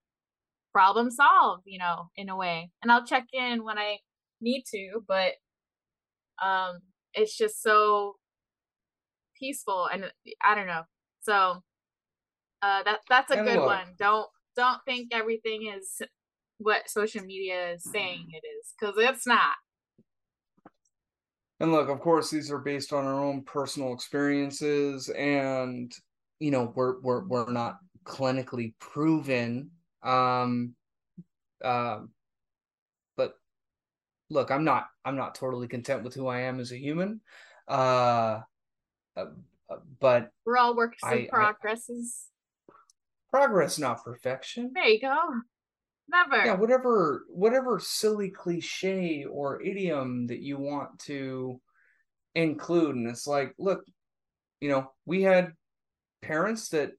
Problem solved, you know, in a way. And I'll check in when I need to, but um it's just so peaceful and I don't know. So uh that that's a And good look- one. Don't don't think everything is what social media is saying it is cuz it's not. and look, of course, these are based on our own personal experiences, and you know, we're we're we're not clinically proven. Um, uh, look, I'm not I'm not totally content with who I am as a human. Uh, uh but we're all works in progresses. progress, not perfection. There you go. Never. Yeah, whatever whatever silly cliche or idiom that you want to include. And it's like, look, you know, we had parents that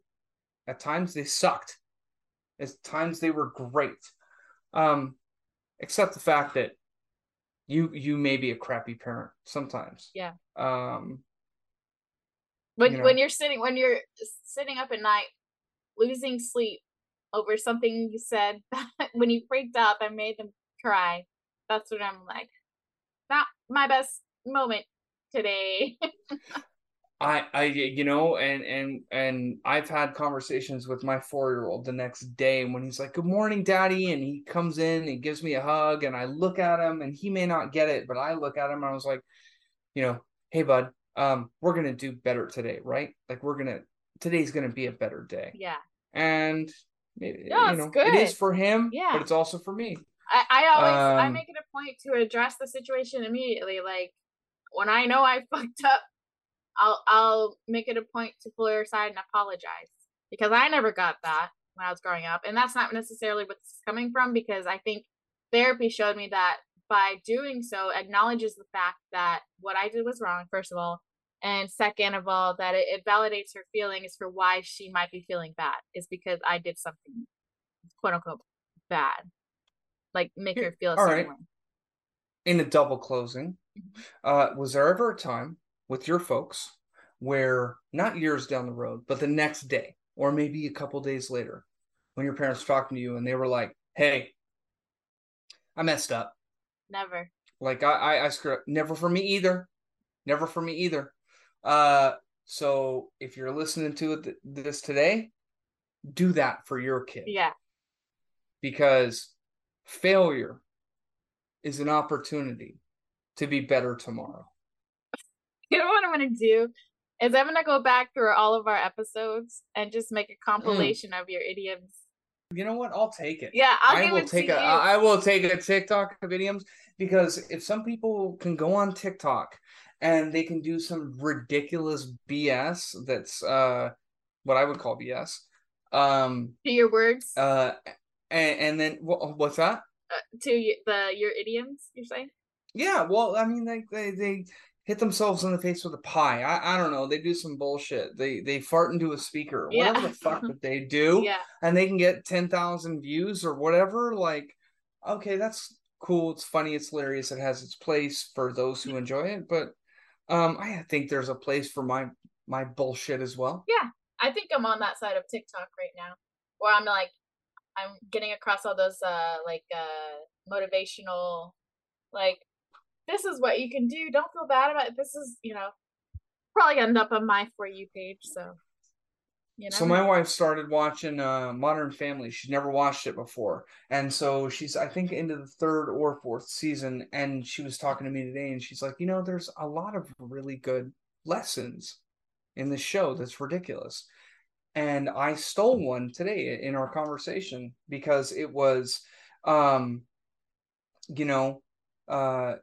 at times they sucked. At times they were great. Um, except the fact that you you may be a crappy parent sometimes. Yeah. Um when you know, when you're sitting when you're sitting up at night losing sleep over something you said when you freaked out that made them cry. That's what I'm like. Not my best moment today. I I you know and and and I've had conversations with my 4-year-old the next day when he's like good morning daddy and he comes in and gives me a hug and I look at him and he may not get it but I look at him and I was like you know hey bud um we're going to do better today right like we're going to today's going to be a better day yeah and it, no, you know, good. it is for him, yeah. but it's also for me. I, I always um, I make it a point to address the situation immediately. Like when I know I fucked up, I'll I'll make it a point to pull her aside and apologize because I never got that when I was growing up, and that's not necessarily what's coming from. Because I think therapy showed me that by doing so acknowledges the fact that what I did was wrong. First of all, and second of all that it, it, validates her feelings for why she might be feeling bad is because i did something quote unquote bad like make her feel a all right. way in a double closing mm-hmm. uh was there ever a time with your folks where not years down the road but the next day or maybe a couple days later when your parents talking to you and they were like hey i messed up never like i i, I screwed up never for me either never for me either uh, so if you're listening to it, this today, do that for your kid. Yeah. Because failure is an opportunity to be better tomorrow. You know what I'm going to do? Is I'm going to go back through all of our episodes and just make a compilation mm. of your idioms. You know what? I'll take it. Yeah, I'll I will take a. You. I will take a TikTok of idioms because if some people can go on TikTok and they can do some ridiculous BS that's uh what I would call BS. Um to your words. Uh and, and then what, what's that? Uh, to the your idioms, you're saying? Yeah, well, I mean, like they they hit themselves in the face with a pie. I, I don't know. They do some bullshit. They they fart into a speaker, yeah. whatever the fuck that they do, yeah. and they can get ten thousand views or whatever. Like, okay, that's cool. It's funny. It's hilarious. It has its place for those who enjoy it. But um, I think there's a place for my my bullshit as well. Yeah, I think I'm on that side of TikTok right now, where I'm like, I'm getting across all those uh like uh motivational, like this is what you can do. Don't feel bad about it. This is you know probably end up on my for you page. So you know? So my wife started watching uh, Modern Family. She's never watched it before, and so she's I think into the third or fourth season. And she was talking to me today, and she's like, you know, there's a lot of really good lessons in the show that's ridiculous. And I stole one today in our conversation because it was, um, you know, uh,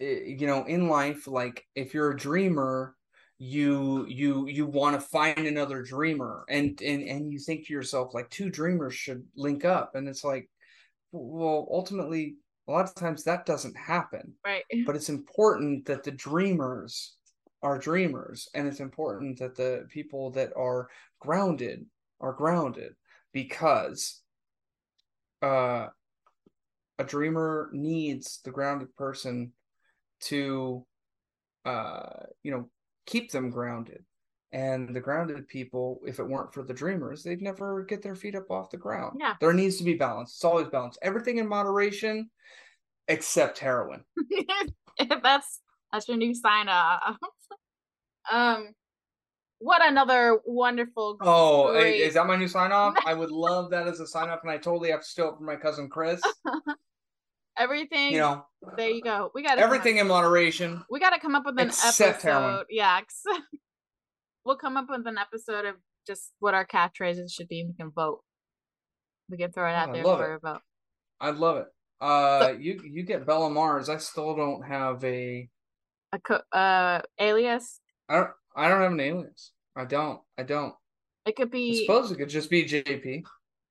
you know, in life, like if you're a dreamer, you you you want to find another dreamer. And and and you think to yourself like two dreamers should link up. And it's like well ultimately a lot of times that doesn't happen. Right. But it's important that the dreamers are dreamers. And it's important that the people that are grounded are grounded. Because uh a dreamer needs the grounded person to uh you know keep them grounded. And the grounded people, if it weren't for the dreamers, they'd never get their feet up off the ground. Yeah. There needs to be balance. It's always balance. Everything in moderation except heroin. that's that's your new sign off. um what another wonderful Oh, is that my new sign off? I would love that as a sign off and I totally have to steal it from my cousin Chris. Everything. You know, there you go. We got everything in moderation. We got to come up with an episode. heroin. Yeah, we'll come up with an episode of just what our catchphrases should be. We can vote. We can throw it out I there for a vote. I'd love it. Uh, you you get Bella Mars. I still don't have a. A co- uh alias. I don't. I don't have an alias. I don't. I don't. It could I be. suppose it could just be JP.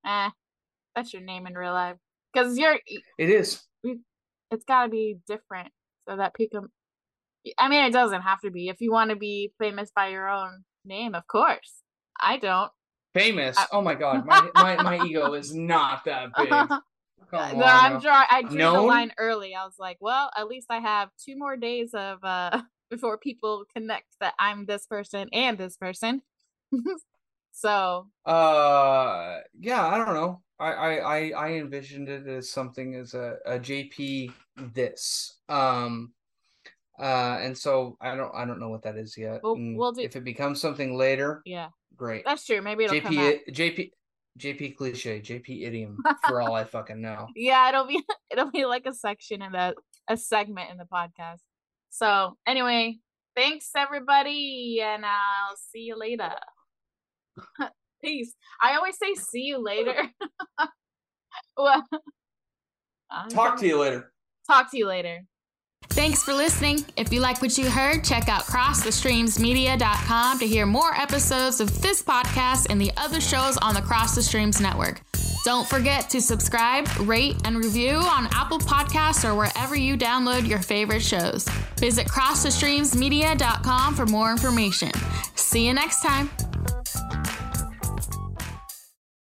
Eh, that's your name in real life. Because you're. It is. It's got to be different so that people. I mean, it doesn't have to be. If you want to be famous by your own name, of course. I don't. Famous. I- oh my god, my, my my ego is not that big. Come no, on I'm draw. I drew the line early. I was like, well, at least I have two more days of uh before people connect that I'm this person and this person. so Uh, yeah, I don't know. I I I, I envisioned it as something as a, a JP this. Um, uh, and so I don't I don't know what that is yet. We'll- we'll do- if it becomes something later, yeah, great. that's true. Maybe it'll come. JP JP JP cliche JP idiom for all I fucking know. Yeah, it'll be it'll be like a section in the a segment in the podcast. So anyway, thanks everybody, and I'll see you later. Peace. I always say see you later. well, Talk to you later. Talk to you later. Thanks for listening. If you like what you heard, check out crossthestreamsmedia.com to hear more episodes of this podcast and the other shows on the Cross the Streams network. Don't forget to subscribe, rate, and review on Apple Podcasts or wherever you download your favorite shows. Visit crossthestreamsmedia.com for more information. See you next time.